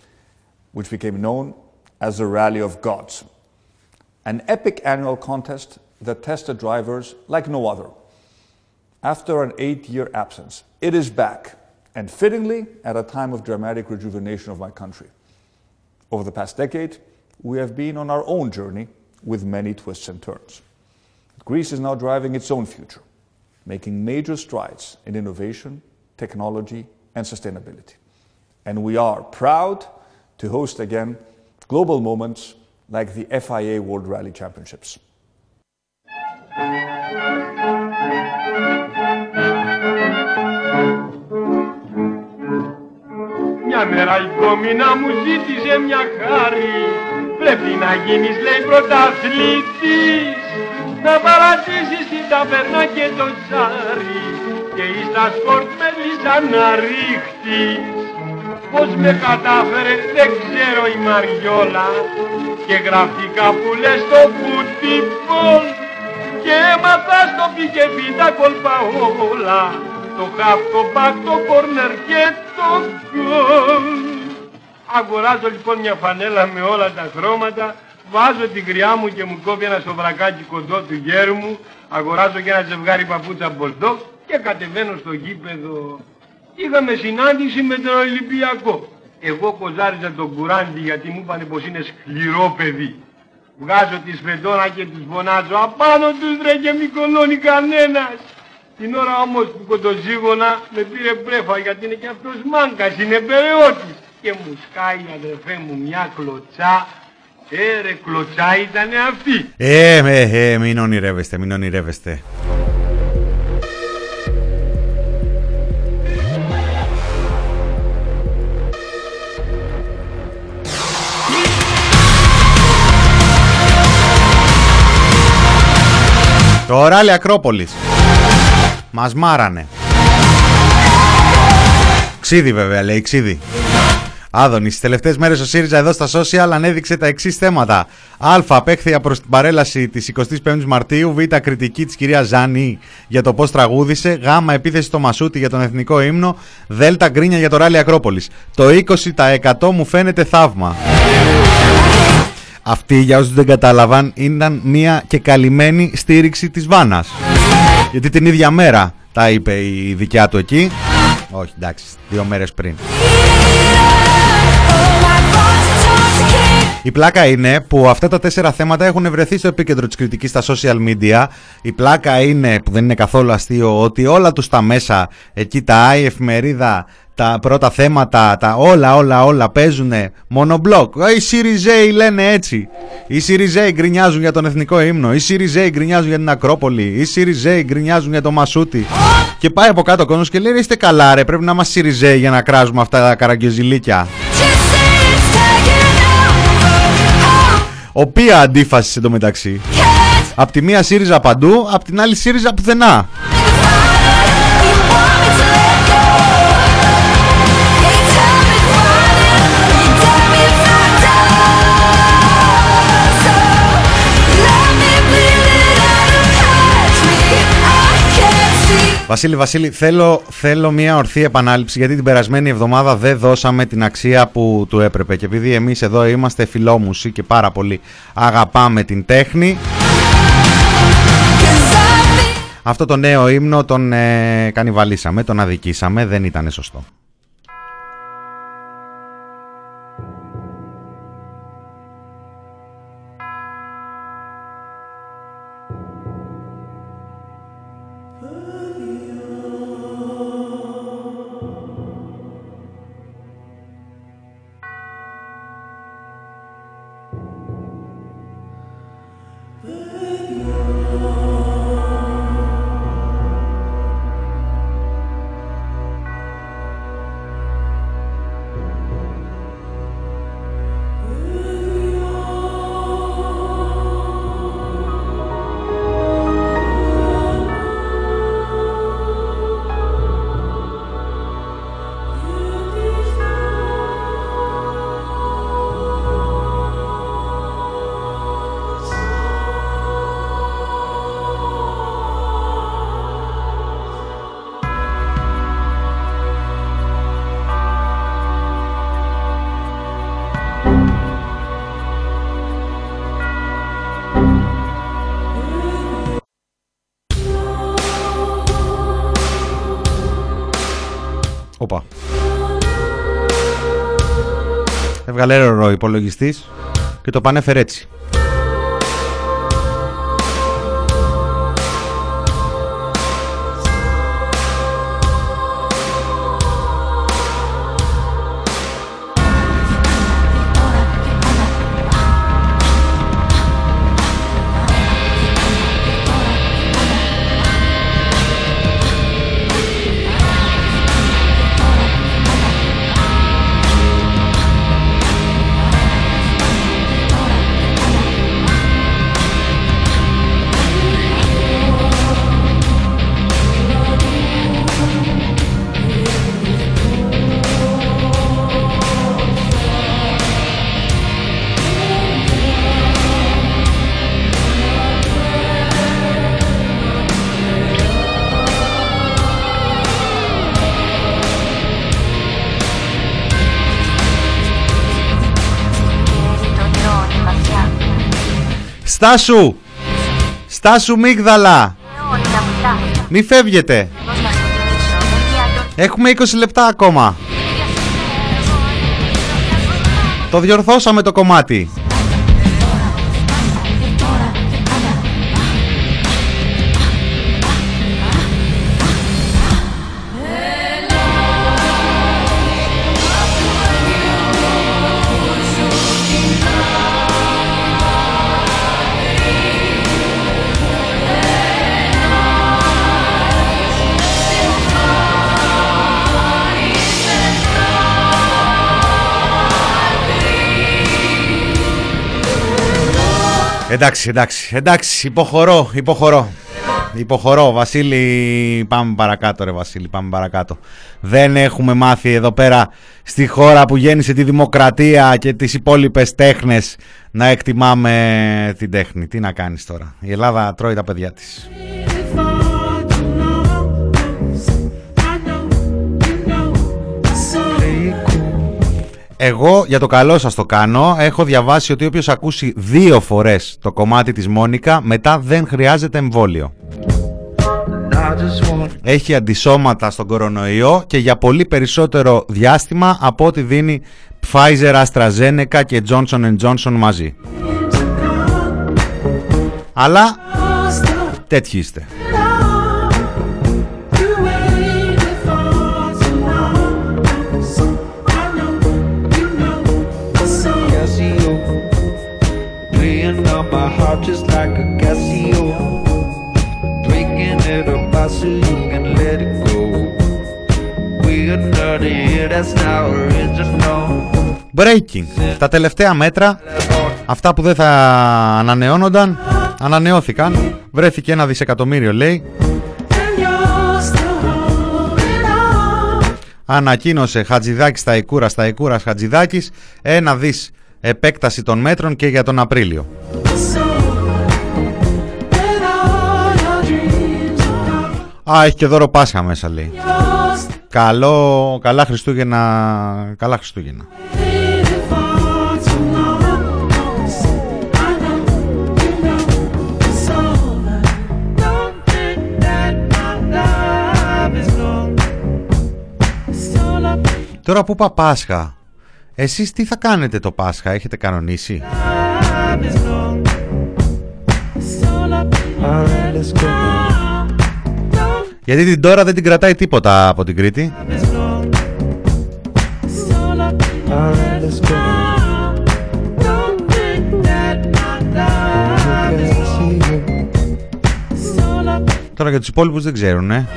which became known as the Rally of Gods, an epic annual contest that tested drivers like no other. After an eight year absence, it is back, and fittingly at a time of dramatic rejuvenation of my country. Over the past decade, we have been on our own journey with many twists and turns. Greece is now driving its own future, making major strides in innovation, technology, and sustainability. And we are proud to host again global moments like the FIA World Rally Championships.
Μια μέρα η κόμινα μου ζήτησε μια χάρη. Πρέπει να γίνεις λέει πρωταθλητής. Να παρατήσεις την ταβέρνα και το τσάρι. Και εις τα σκορτ με λύσα να ρίχτης Πώς με κατάφερες δεν ξέρω η Μαριόλα. Και γραφτικά που λες στο φουτιμπολ Και έμαθα στο πικεπί τα κόλπα όλα. Το χαφ, το μπακ, το κόρνερ και το γκολ Αγοράζω λοιπόν μια φανέλα με όλα τα χρώματα Βάζω την κρυά μου και μου κόβει ένα σοβρακάκι κοντό του γέρου μου Αγοράζω και ένα ζευγάρι παπούτσα μπολτό Και κατεβαίνω στο γήπεδο. Είχαμε συνάντηση με τον Ολυμπιακό. Εγώ κοζάριζα τον κουράντι γιατί μου είπανε πως είναι σκληρό παιδί. Βγάζω τη σφεντόνα και τους φωνάζω Απάνω τους ρε και μη κολώνει κανένας Την ώρα όμως που κοντοζήγωνα με πήρε πρέφα γιατί είναι και αυτός μάγκας, είναι περαιώτης Και μου σκάει αδερφέ μου μια κλωτσά Ε ρε κλωτσά ήτανε αυτή
Ε, ε, ε, μην ονειρεύεστε, μην ονειρεύεστε. Το ράλι Ακρόπολης. Μας μάρανε. Ξίδι βέβαια λέει, ξίδι. Άδωνη, στι τελευταίες μέρες ο ΣΥΡΙΖΑ εδώ στα social ανέδειξε τα εξής θέματα. Α. Απέχθεια προς την παρέλαση της 25η Μαρτίου. Β. Κριτική της κυρίας Ζάνη για το πώς τραγούδισε. Γ. Επίθεση στο Μασούτι για τον εθνικό ύμνο. Δ. Γκρίνια για το ράλι Ακρόπολης. Το 20% μου φαίνεται θαύμα. Αυτή, για όσους δεν κατάλαβαν, ήταν μια και καλυμμένη στήριξη της Βάνας. Γιατί την ίδια μέρα τα είπε η δικιά του εκεί. Όχι, εντάξει, δύο μέρες πριν. Η πλάκα είναι που αυτά τα τέσσερα θέματα έχουν βρεθεί στο επίκεντρο της κριτικής στα social media. Η πλάκα είναι, που δεν είναι καθόλου αστείο, ότι όλα τους τα μέσα, εκεί τα η εφημερίδα, τα πρώτα θέματα, τα όλα όλα όλα παίζουν μονομπλοκ. Οι Σιριζέοι λένε έτσι. Οι Σιριζέοι γκρινιάζουν για τον εθνικό ύμνο. Οι Σιριζέοι γκρινιάζουν για την Ακρόπολη. Οι Σιριζέοι γκρινιάζουν για το Μασούτι. Και πάει από κάτω ο κόσμος και λέει «Ρε, είστε καλά ρε, πρέπει να είμαστε Σιριζέοι για να κράζουμε αυτά τα καραγκιοζηλίκια. Οποία αντίφαση εντωμεταξύ. Απ' τη μία ΣΥΡΙΖΑ παντού, απ' την άλλη ΣΥΡΙΖΑ πουθενά. Βασίλη, Βασίλη, θέλω, θέλω μια ορθή επανάληψη γιατί την περασμένη εβδομάδα δεν δώσαμε την αξία που του έπρεπε. Και επειδή εμείς εδώ είμαστε φιλόμουσοι και πάρα πολύ αγαπάμε την τέχνη, αυτό το νέο ύμνο τον ε, κανιβαλίσαμε, τον αδικήσαμε, δεν ήταν σωστό. Ooh. Έβγαλε έρευνα ο υπολογιστής και το πανέφερε έτσι. Στάσου! Στάσου μίγδαλα! Μη φεύγετε! Έχουμε 20 λεπτά ακόμα. Το διορθώσαμε το κομμάτι. Εντάξει, εντάξει, εντάξει, υποχωρώ, υποχωρώ. Υποχωρώ, Βασίλη, πάμε παρακάτω ρε Βασίλη, πάμε παρακάτω. Δεν έχουμε μάθει εδώ πέρα στη χώρα που γέννησε τη δημοκρατία και τις υπόλοιπες τέχνες να εκτιμάμε την τέχνη. Τι να κάνεις τώρα. Η Ελλάδα τρώει τα παιδιά της. Εγώ για το καλό σας το κάνω. Έχω διαβάσει ότι όποιος ακούσει δύο φορές το κομμάτι της Μόνικα μετά δεν χρειάζεται εμβόλιο. Έχει αντισώματα στον κορονοϊό και για πολύ περισσότερο διάστημα από ό,τι δίνει Pfizer, AstraZeneca και Johnson Johnson μαζί. Αλλά τέτοιοι είστε.
Heart just like a Casio. Drinking it up so you can let it go. We're not here, that's not original.
Breaking. Τα τελευταία μέτρα, αυτά που δεν θα ανανεώνονταν, ανανεώθηκαν. Βρέθηκε ένα δισεκατομμύριο λέει. Ανακοίνωσε Χατζηδάκης στα Ικούρα, στα Ικούρας Χατζηδάκης, ένα δις επέκταση των μέτρων και για τον Απρίλιο. Α, έχει και δώρο Πάσχα μέσα λέει. Καλό, καλά Χριστούγεννα, καλά Χριστούγεννα. Τώρα που είπα Πάσχα, εσείς τι θα κάνετε το Πάσχα, έχετε κανονίσει; Γιατί την τώρα δεν την κρατάει τίποτα από την Κρήτη. Τώρα για τους υπόλοιπους δεν ξέρουν, ε.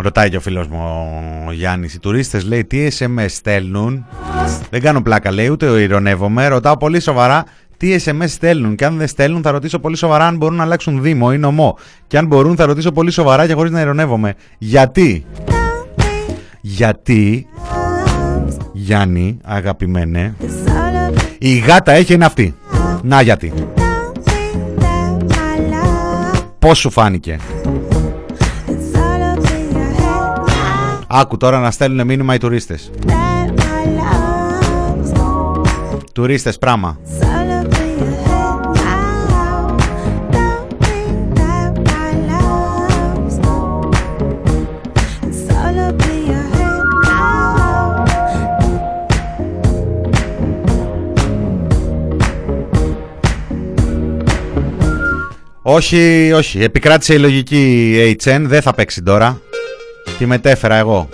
Ρωτάει και ο φίλος μου ο Γιάννης Οι τουρίστες λέει τι SMS στέλνουν; Δεν κάνω πλάκα λέει ούτε ηρωνεύομαι Ρωτάω πολύ σοβαρά τι SMS στέλνουν και αν δεν στέλνουν θα ρωτήσω πολύ σοβαρά αν μπορούν να αλλάξουν δήμο ή νομό και αν μπορούν θα ρωτήσω πολύ σοβαρά και χωρίς να ηρωνεύομαι γιατί; Γιατί Γιάννη αγαπημένε η γάτα έχει είναι αυτή να γιατί Πώς σου φάνηκε; Άκου τώρα να στέλνουν μήνυμα οι τουρίστες Τουρίστες πράγμα Όχι, όχι. Επικράτησε η λογική HN. Δεν θα παίξει τώρα. Τη μετέφερα εγώ.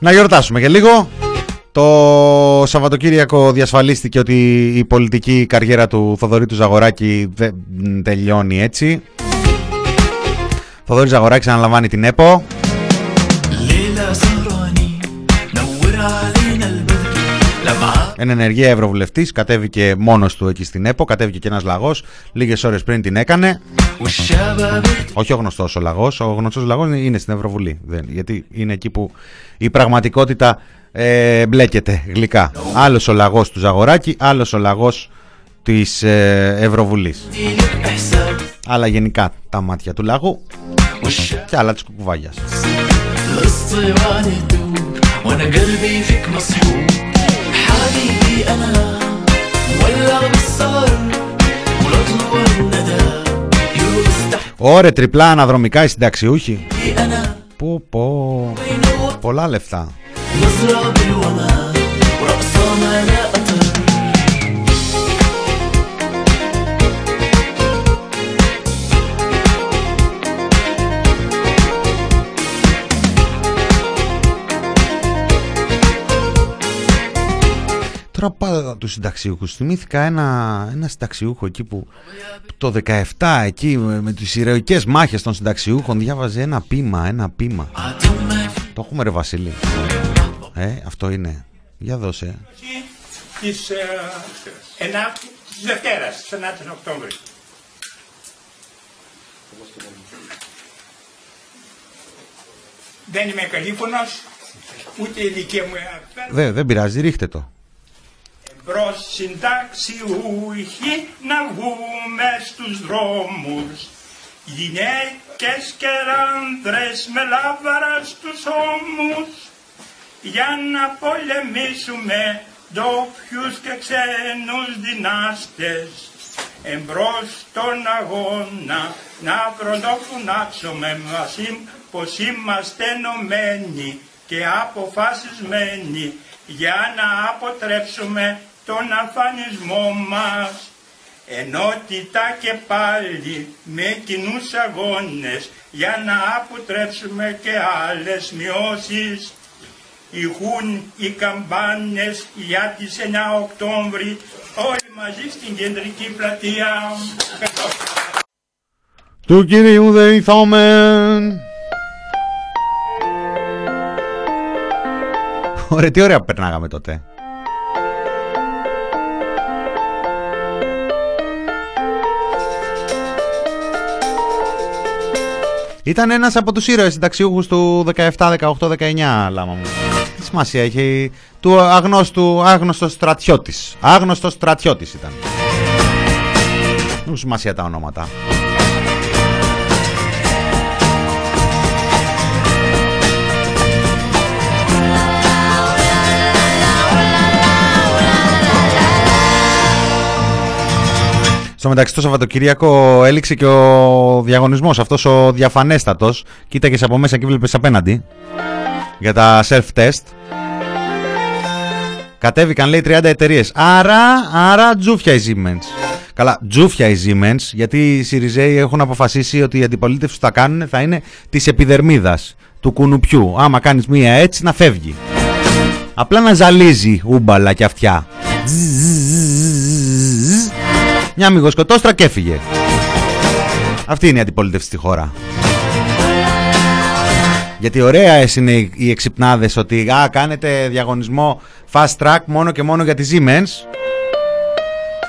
Να γιορτάσουμε και λίγο. Το Σαββατοκύριακο διασφαλίστηκε ότι η πολιτική καριέρα του Θοδωρή του Ζαγοράκη δεν τελειώνει έτσι. Θοδωρής Ζαγοράκης αναλαμβάνει την ΕΠΟ. Εν ενεργεία ευρωβουλευτής, κατέβηκε μόνος του εκεί στην ΕΠΟ, κατέβηκε και ένας λαγός. Λίγες ώρες πριν την έκανε. Όχι ο γνωστός ο λαγός. Ο γνωστός λαγός είναι στην Ευρωβουλή. Δεν, γιατί είναι εκεί που η πραγματικότητα ε, μπλέκεται γλυκά. Άλλος ο λαγός του Ζαγοράκη, άλλος ο λαγός της ε, Ευρωβουλής αλλά γενικά τα μάτια του λάγου και άλλα
της κουκουβάγιας.
Ωρε τριπλά αναδρομικά οι συνταξιούχοι Πω πω Πολλά λεφτά Τώρα πάω τους συνταξιούχους. Θυμήθηκα ένα, ένα συνταξιούχο εκεί που το 17 εκεί με, με τις ηρωικές μάχες των συνταξιούχων διάβαζε ένα πείμα, ένα πείμα. Το έχουμε ρε Βασίλη. Ε, αυτό είναι. Για δώσε.
της, ε, ενά, της Δευτέρας, της 9ης Οκτώβρης. Δεν είμαι καλήφωνος, ούτε η ηλικία μου είναι
Δεν, δεν πειράζει, ρίχτε το.
Μπρος συνταξιούχοι να βγούμε στους δρόμους. Γυναίκες και άνδρες με λάβαρα στους ώμους. Για να πολεμήσουμε ντόπιους και ξένους δυνάστες. Εμπρός στον αγώνα να πρωτοφουνάξουμε μαζί πως είμαστε ενωμένοι και αποφασισμένοι για να αποτρέψουμε τον αφανισμό μας. Ενότητα και πάλι με κοινούς αγώνες για να αποτρέψουμε και άλλες μειώσεις. ηχούν οι καμπάνες για τις 9 Οκτώβρη όλοι μαζί στην κεντρική πλατεία.
Του κυρίου Δεϊθόμεν. Ωραία, τι ωραία που περνάγαμε τότε. Ήταν ένας από τους ήρωες συνταξιούχους του 17, 18, 19, λάμα μου. Τι σημασία έχει του αγνώστου, άγνωστος στρατιώτης. Άγνωστος στρατιώτης ήταν. Δεν σημασία τα ονόματα. Στο μεταξύ το Σαββατοκύριακο έληξε και ο διαγωνισμός αυτός ο διαφανέστατος. Κοίταγες από μέσα και βλέπεις απέναντι για τα self-test. Κατέβηκαν λέει 30 εταιρείες. Άρα, άρα τζούφια η Siemens. Καλά, τζούφια η Siemens, γιατί οι Σιριζέοι έχουν αποφασίσει ότι η αντιπολίτευση που θα κάνουν θα είναι της επιδερμίδας, του κουνουπιού. Άμα κάνεις μία έτσι, να φεύγει. Απλά να ζαλίζει ούμπαλα και αυτιά. Μια μυγοσκοτόστρα και έφυγε. Αυτή είναι η αντιπολίτευση στη χώρα. Γιατί ωραία είναι οι- οι εξυπνάδες ότι α, κάνετε διαγωνισμό fast track μόνο και μόνο για τη Siemens.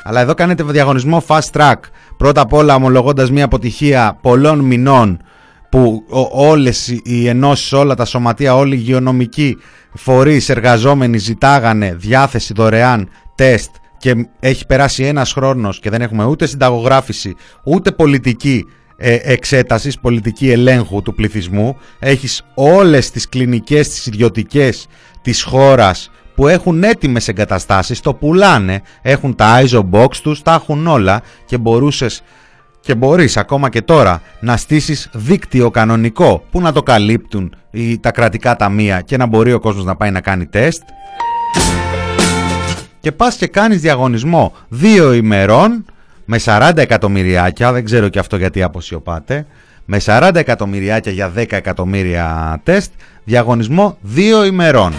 Αλλά εδώ κάνετε διαγωνισμό fast track. Πρώτα απ' όλα ομολογώντας μια αποτυχία πολλών μηνών που ο- όλες οι- οι ενώσεις, όλα τα σωματεία, όλοι οι υγειονομικοί φορείς εργαζόμενοι ζητάγανε διάθεση δωρεάν τεστ και έχει περάσει ένας χρόνος και δεν έχουμε ούτε συνταγογράφηση ούτε πολιτική ε, εξέτασης, πολιτική ελέγχου του πληθυσμού. Έχεις όλες τις κλινικές, τις ιδιωτικές της χώρας που έχουν έτοιμες εγκαταστάσεις, το πουλάνε, έχουν τα ISO box τους, τα έχουν όλα και μπορούσες και μπορείς ακόμα και τώρα να στήσεις δίκτυο κανονικό που να το καλύπτουν οι, τα κρατικά ταμεία και να μπορεί ο κόσμος να πάει να κάνει τεστ και πας και κάνεις διαγωνισμό δύο ημερών με 40 εκατομμυριάκια, δεν ξέρω και αυτό γιατί αποσιωπάτε, με 40 εκατομμυριάκια για 10 εκατομμύρια τεστ, διαγωνισμό δύο ημερών.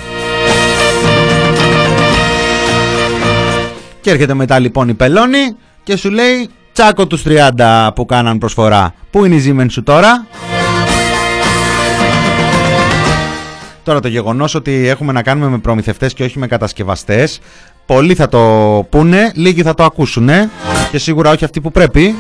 Και έρχεται μετά λοιπόν η Πελώνη και σου λέει τσάκο τους 30 που κάναν προσφορά. Πού είναι η Siemens σου τώρα; Τώρα το γεγονός ότι έχουμε να κάνουμε με προμηθευτές και όχι με κατασκευαστές Πολλοί θα το πούνε, λίγοι θα το ακούσουνε και σίγουρα όχι αυτοί που πρέπει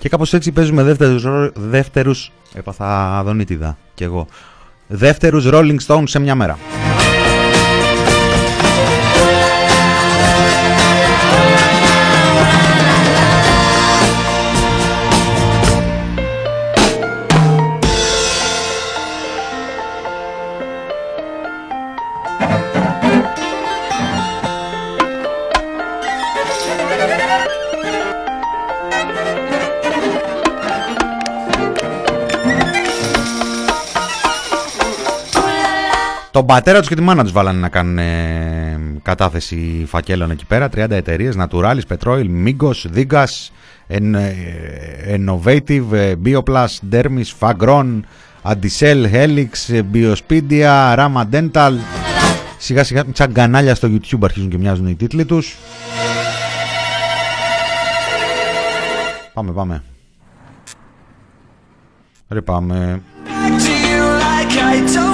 Και κάπως έτσι παίζουμε δεύτερους, ρο- δεύτερους έπαθα αδονίτιδα κι εγώ, δεύτερους Rolling Stones σε μια μέρα. Τον πατέρα τους και τη μάνα τους βάλανε να κάνουν ε, κατάθεση φακέλων εκεί πέρα. 30 εταιρείες, Naturalis, Petroil, Migos, Digas, En, ε, Innovative, ε, Bioplus, Dermis, Fagron, Adicel, Helix, ε, Biospidia, Rama Dental. Σιγά σιγά σαν κανάλια στο YouTube αρχίζουν και μοιάζουν οι τίτλοι τους. Πάμε, πάμε. Ρε πάμε.
Do you like I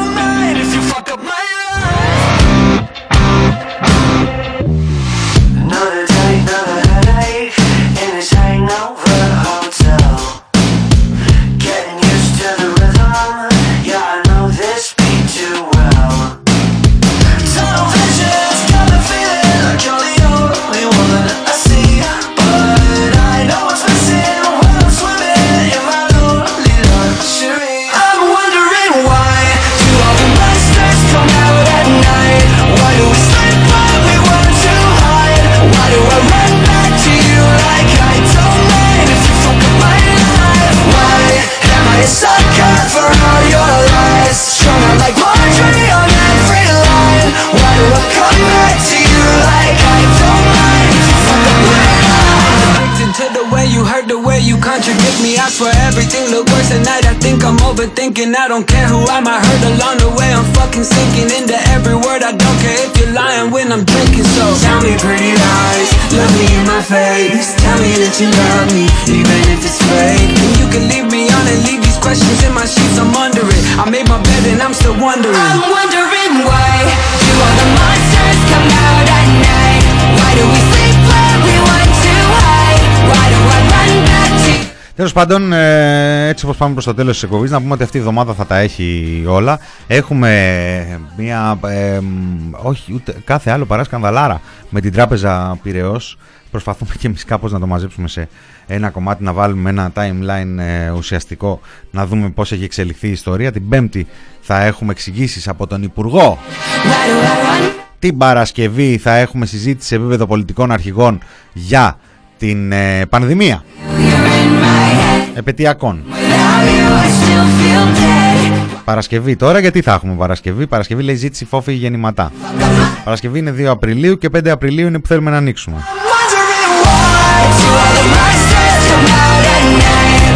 you contradict me. I swear everything look worse tonight I think I'm
overthinking. I don't care who I might hurt along the way. I'm fucking sinking into every word. I don't care if you're lying when I'm drinking So tell me pretty lies Look me in my face. Tell me that you love me Even if it's fake. You can leave me on and leave these questions in my sheets. I'm under it. I made my bed and I'm still wondering.
I'm wondering why do all the monsters come out at night? Why do we sleep when we want to hide? Why do I run back to
Τέλος πάντων, ε, έτσι όπως πάμε προς το τέλος της εκπομπής, να πούμε ότι αυτή η εβδομάδα θα τα έχει όλα. Έχουμε μία. ε, μ, όχι, ούτε κάθε άλλο παρά σκανδαλάρα με την τράπεζα Πυραιός. Προσπαθούμε και εμείς κάπως να το μαζέψουμε σε ένα κομμάτι, να βάλουμε ένα timeline ε, ουσιαστικό, να δούμε πώς έχει εξελιχθεί η ιστορία. Την Πέμπτη θα έχουμε εξηγήσεις από τον Υπουργό. Την Παρασκευή θα έχουμε συζήτηση σε επίπεδο πολιτικών αρχηγών για την ε, πανδημία επαιτειακών. Παρασκευή τώρα, γιατί θα έχουμε Παρασκευή; Παρασκευή λέει ζήτηση φόφη γεννηματά. Παρασκευή είναι 2 Απριλίου και 5 Απριλίου είναι που θέλουμε να ανοίξουμε.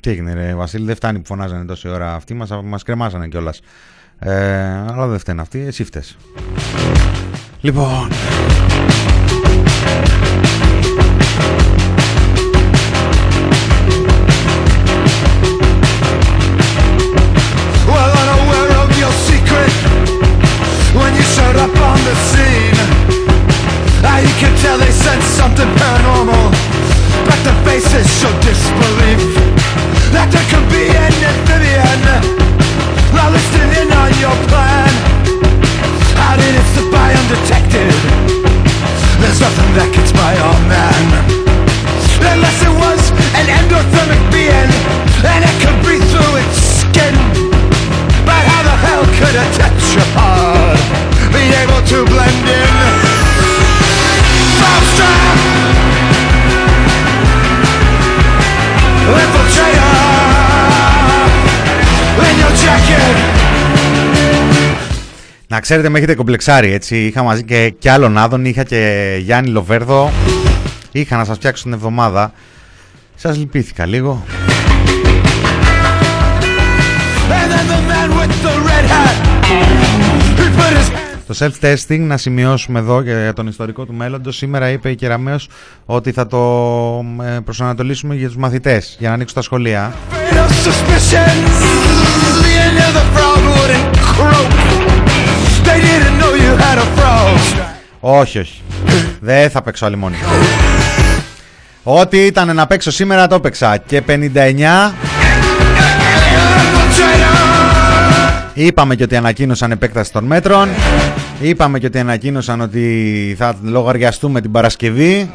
Τι έγινε ρε Βασίλη, δεν φτάνει που φωνάζανε τόση ώρα αυτοί, μας, μας κρεμάσανε κιόλας. Ε, αλλά δεν φταίνε αυτοί, εσύ φταίς. Λοιπόν,
Well, unaware of your secret when you showed up on the scene; You could tell they sense something paranormal, but the faces showed disbelief that there could be an amphibian. Now listening in on your plan.
Να ξέρετε με έχετε κομπλεξάρει έτσι. Είχα μαζί και, και άλλον Άδων, είχα και Γιάννη Λοβέρδο. Είχα να σας φτιάξω την εβδομάδα. Σας λυπήθηκα λίγο.
And then the man with the red hat! He put his
Το self-testing, να σημειώσουμε εδώ για τον ιστορικό του μέλλοντος, σήμερα είπε η Κεραμέως ότι θα το ε, προσανατολίσουμε για τους μαθητές, για να ανοίξουν τα σχολεία. Όχι, όχι. Δεν θα παίξω άλλη μόνη. Ό,τι ήταν να παίξω σήμερα το έπαιξα. Και 59. Είπαμε και ότι ανακοίνωσαν επέκταση των μέτρων. Είπαμε και ότι ανακοίνωσαν ότι θα λογαριαστούμε την Παρασκευή.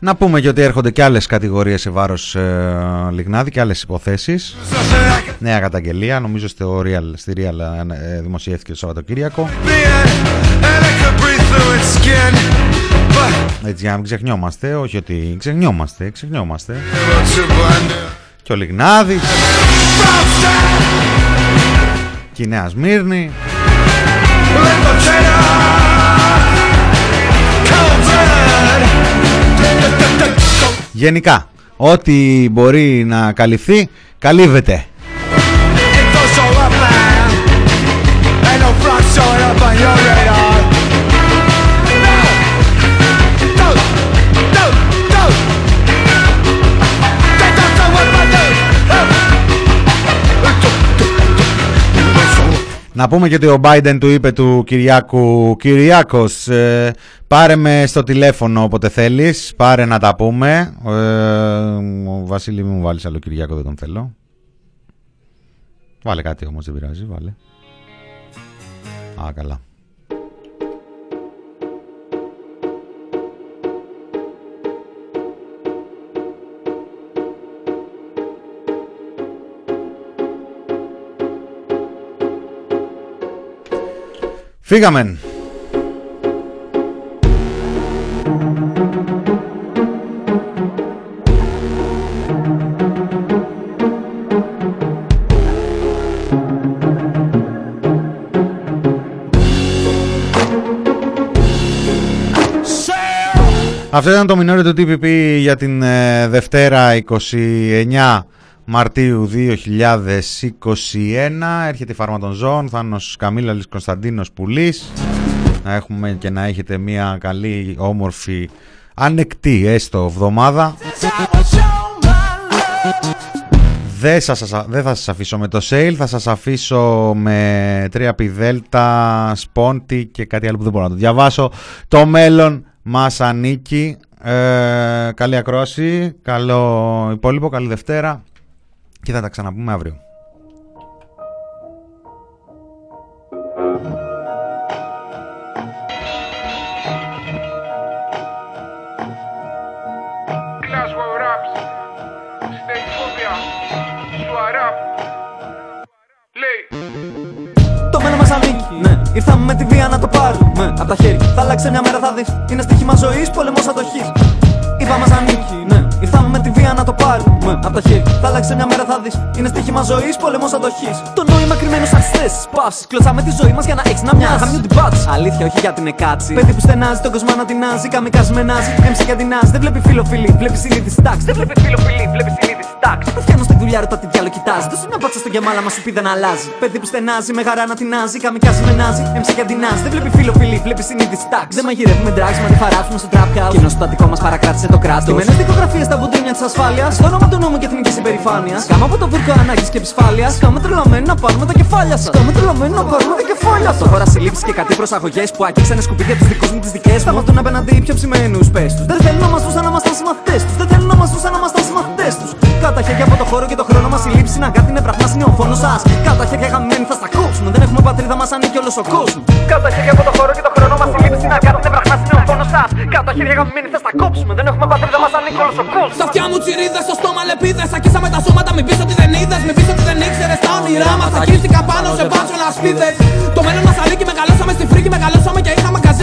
Να πούμε και ότι έρχονται και άλλες κατηγορίες σε βάρος ε, Λιγνάδη και άλλες υποθέσεις. Νέα καταγγελία, νομίζω στο Real, στη Real ε, δημοσιεύτηκε το Σαββατοκύριακο.
and it could breathe through its skin. But
Έτσι για να μην ξεχνιόμαστε, όχι ότι ξεχνιόμαστε, ξεχνιόμαστε.
able to blend in.
Και ο Λιγνάδης και η Νέα Σμύρνη. Γενικά, ό,τι μπορεί να καλυφθεί, καλύβεται. Να πούμε και ότι ο Biden του είπε του Κυριάκου Κυριάκος ε, πάρε με στο τηλέφωνο όποτε θέλεις πάρε να τα πούμε ε, ο Βασίλη μην μου βάλεις άλλο Κυριάκο δεν τον θέλω. Βάλε κάτι όμως δεν πειράζει βάλε. Α καλά Φύγαμε. Αυτό ήταν το μινόριο του TPP για την ε, Δευτέρα 29 Μαρτίου 2021 έρχεται η Φάρμα των Ζώων, Θάνος Καμίλαλης Κωνσταντίνος Πουλής να έχουμε και να έχετε μια καλή, όμορφη, ανεκτή έστω εβδομάδα δεν, σας, δεν θα σας αφήσω με το sale, θα σας αφήσω με 3 δέλτα, σπόντι και κάτι άλλο που δεν μπορώ να το διαβάσω. Το μέλλον μας ανήκει. Ε, καλή ακρόαση, καλό υπόλοιπο, καλή Δευτέρα και θα τα ξαναπούμε αύριο.
Glasgow Raps, State Phobia, Suarap, Λέει
Το μέλλον μας ανήκει, ναι. Ήρθαμε με τη βία να το πάρουμε. Απ' τα χέρια. Θα αλλάξει μια μέρα θα δεις. Είναι στοίχημα ζωής, πολεμός αντοχής Είπα μας ανήκει, ναι. Ήρθαμε με τη βία να το πάρουμε Απ' τα χέρια. Θα αλλάξει μια μέρα θα δεις. Είναι στοίχημα ζωής, πολεμός αντοχής. Το νόημα κρυμμένο σαν τις θέσεις Παύσεις Κλωτσάμε τη ζωή μας για να έχεις να μοιάζει Χαμιούν την πάτση Αλήθεια, όχι γιατί είναι κάτσι. Παιδί που στενάζει τον κόσμο να την νάζει Καμικάζει με νάζει, έμψη για την νάζει Δεν βλέπει φίλο φιλί, βλέπεις συνείδηση τάξη. Δεν βλέπει φίλο φιλί, βλέπεις συνείδηση τάξη. Δεν φτιάχνω στη δουλειά, ρωτά τι διάλογο κοιτάζει. Δώσε μια πάτσα στο γεμάλα μας σου πει δεν αλλάζει. Παιδί που στενάζει, με χαρά να την νάζει Καμικάζει με νάζει, έμψη για την νάζει Δεν βλέπει φίλο φιλί, βλέπεις συνείδηση τάξη. Δεν μαγειρεύουμε drugs, μα τη χαράσουμε στο trap house. Κοινό στο αττικό μας παρακράτησε το κράτος. Στημένε δικογραφίες στα βουντρίμια της ασφάλειας Στο όνομα του νόμου και εθνικής υπερηφάνειας. Κάμα από το βούρκο ανάγκης και επισφάλειας. Κάμα τρελαμένοι να πάρουμε τα κεφάλια σας. Κάμα τρελαμένοι να πάρουμε τα κεφάλια σας. Τώρα συλλήψει και κάτι προσαγωγές που άγγιξαν σκουπίδια τους δικούς μου τι δικές μου. Σταματούν απέναντι οι πιο ψημένους πες τους. Δεν θέλουν να μα δούσαν να μα τα συμμαθητές τους. Δεν θέλουν να μα δούσαν να μα τα συμμαθητές τους. Κάτα χέρια από το χώρο και το χρόνο μας συλλήψει να κάτι είναι πραγμά είναι ο φόνο σας. Κάτα χέρια γαμμένοι θα στα κόψουμε Δεν έχουμε πατρίδα μας ανήκει όλος ο κόσμος. Κάτα χέρια από το χώρο και το χρόνο μας συλλήψει να κάτι είναι πραγμά είναι ο φόνο σας. Κάτα χέρια γαμμένοι θα στα κόψουμε Δεν έχουμε πατρίδα μας ανήκει όλος ο κόσμος.
Στα αυτιά μου τσιρίδες, στο στόμα λεπίδες Ακίσαμε τα σώματα, μην πεις ότι δεν είδες Μην πεις ότι δεν ήξερες. Τα όνειρά μας Ακίστηκα πάνω σε μπάτσο να σπίδες Το μέλλον μας ανήκει, μεγαλώσαμε στη φρίκη Μεγαλώσαμε και είχαμε καζέ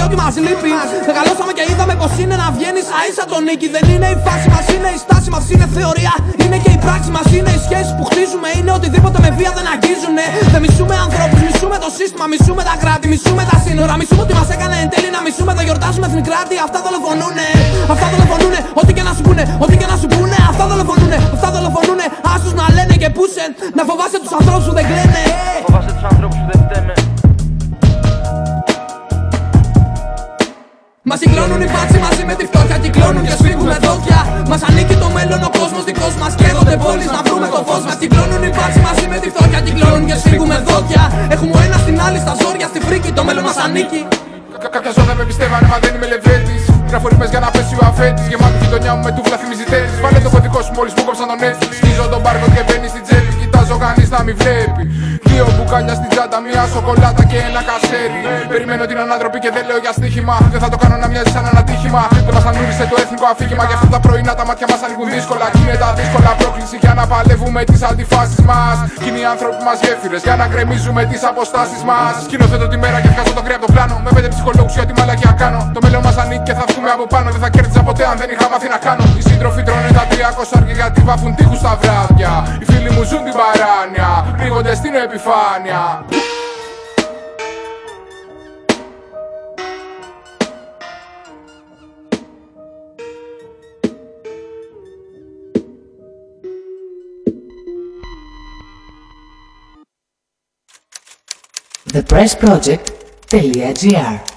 ότι μας λείπει Μεγαλώσαμε και είδαμε πως είναι να βγαίνεις. Αΐσα τον νίκη Δεν είναι η φάση μας, είναι η στάση μας, είναι θεωρία. Είναι και η πράξη μας, είναι οι σχέσεις που χτίζουμε. Είναι οτιδήποτε με βία δεν αγγίζουνε. Δεν μισούμε ανθρώπους, μισούμε το σύστημα Μισούμε τα κράτη, μισούμε τα σύνορα. Μισούμε ότι μας έκανε εν τέλει να μισούμε Δεν γιορτάζουμε εθνικράτη, αυτά δολοφονούνε. Αυτά δολοφονούνε, ό,τι και να σου πούνε Ό,τι και να σου πούνε, αυτά δολοφονούνε. Αυτά δολοφονούνε, άσους να λένε και πούσεν. Να φοβάσαι τους ανθρώπους που δεν κλαίνε.
Φοβάσαι τους ανθρώπους που δεν φταίνε
Μας συγκλώνουν οι μπάτσοι μαζί με τη φτώχεια. Κυκλώνουν και σφίγγουμε δόντια. Μας ανήκει το μέλλον, ο κόσμος δικός μας. Καίγονται πόλεις να βρούμε το φως μας. Κυκλώνουν οι μπάτσοι μαζί με τη φτώχεια. Κυκλώνουν και σφίγγουμε δόντια. Έχουμε ο ένας στην άλλη στα ζόρια, στη φρίκη. Το μέλλον μας ανήκει.
Κάποια ζώα δεν με πιστεύανε, μα δεν είμαι λεβέντης Γράφω ρήπες για να πέσει ο αφέντης Γεμάτη γειτονιά μου με τούβλα θυμίζει τέλης Βάλε το κωδικό σου μόλις μου κόψαν τον Netflix Σκίζω τον πάρκο και μπαίνει στην τσέπη Κοιτάζω κανείς να μην βλέπει. Δύο μπουκάλια στην τσάντα, μία σοκολάτα και ένα κασέρι. Περιμένω την ανάτροπη και δεν λέω για στοίχημα. Δεν θα το κάνω να μοιάζει σαν ένα τύχημα Δεν μας ανούρισε το εθνικό αφήγημα. Γι' αυτό τα πρωινά τα μάτια μας ανοίγουν δύσκολα. Κι είναι τα δύσκολα πρόκληση για να παλεύουμε τις αντιφάσεις μας. Κι είναι οι άνθρωποι μας γέφυρες για να γκρεμίζουμε τις αποστάσεις μας. Σκηνοθέτω τη μέρα και βγάζω το κρύο από το πλάνο. Με πέντε ψυχολόγους για τη μαλακιά κάνω. Το μέλλον μας ανήκει και θα βγούμε από πάνω. Δεν θα κέρδιζα ποτέ αν δεν είχα μάθει να κάνω. Οι σύντροφοι τρώνε τα 300 άρια γιατί βάφουν τείχους στα βράδια. Οι φίλοι μου ζουν την παράνοια Πνίγονται στην επιφάνεια
thepressproject.gr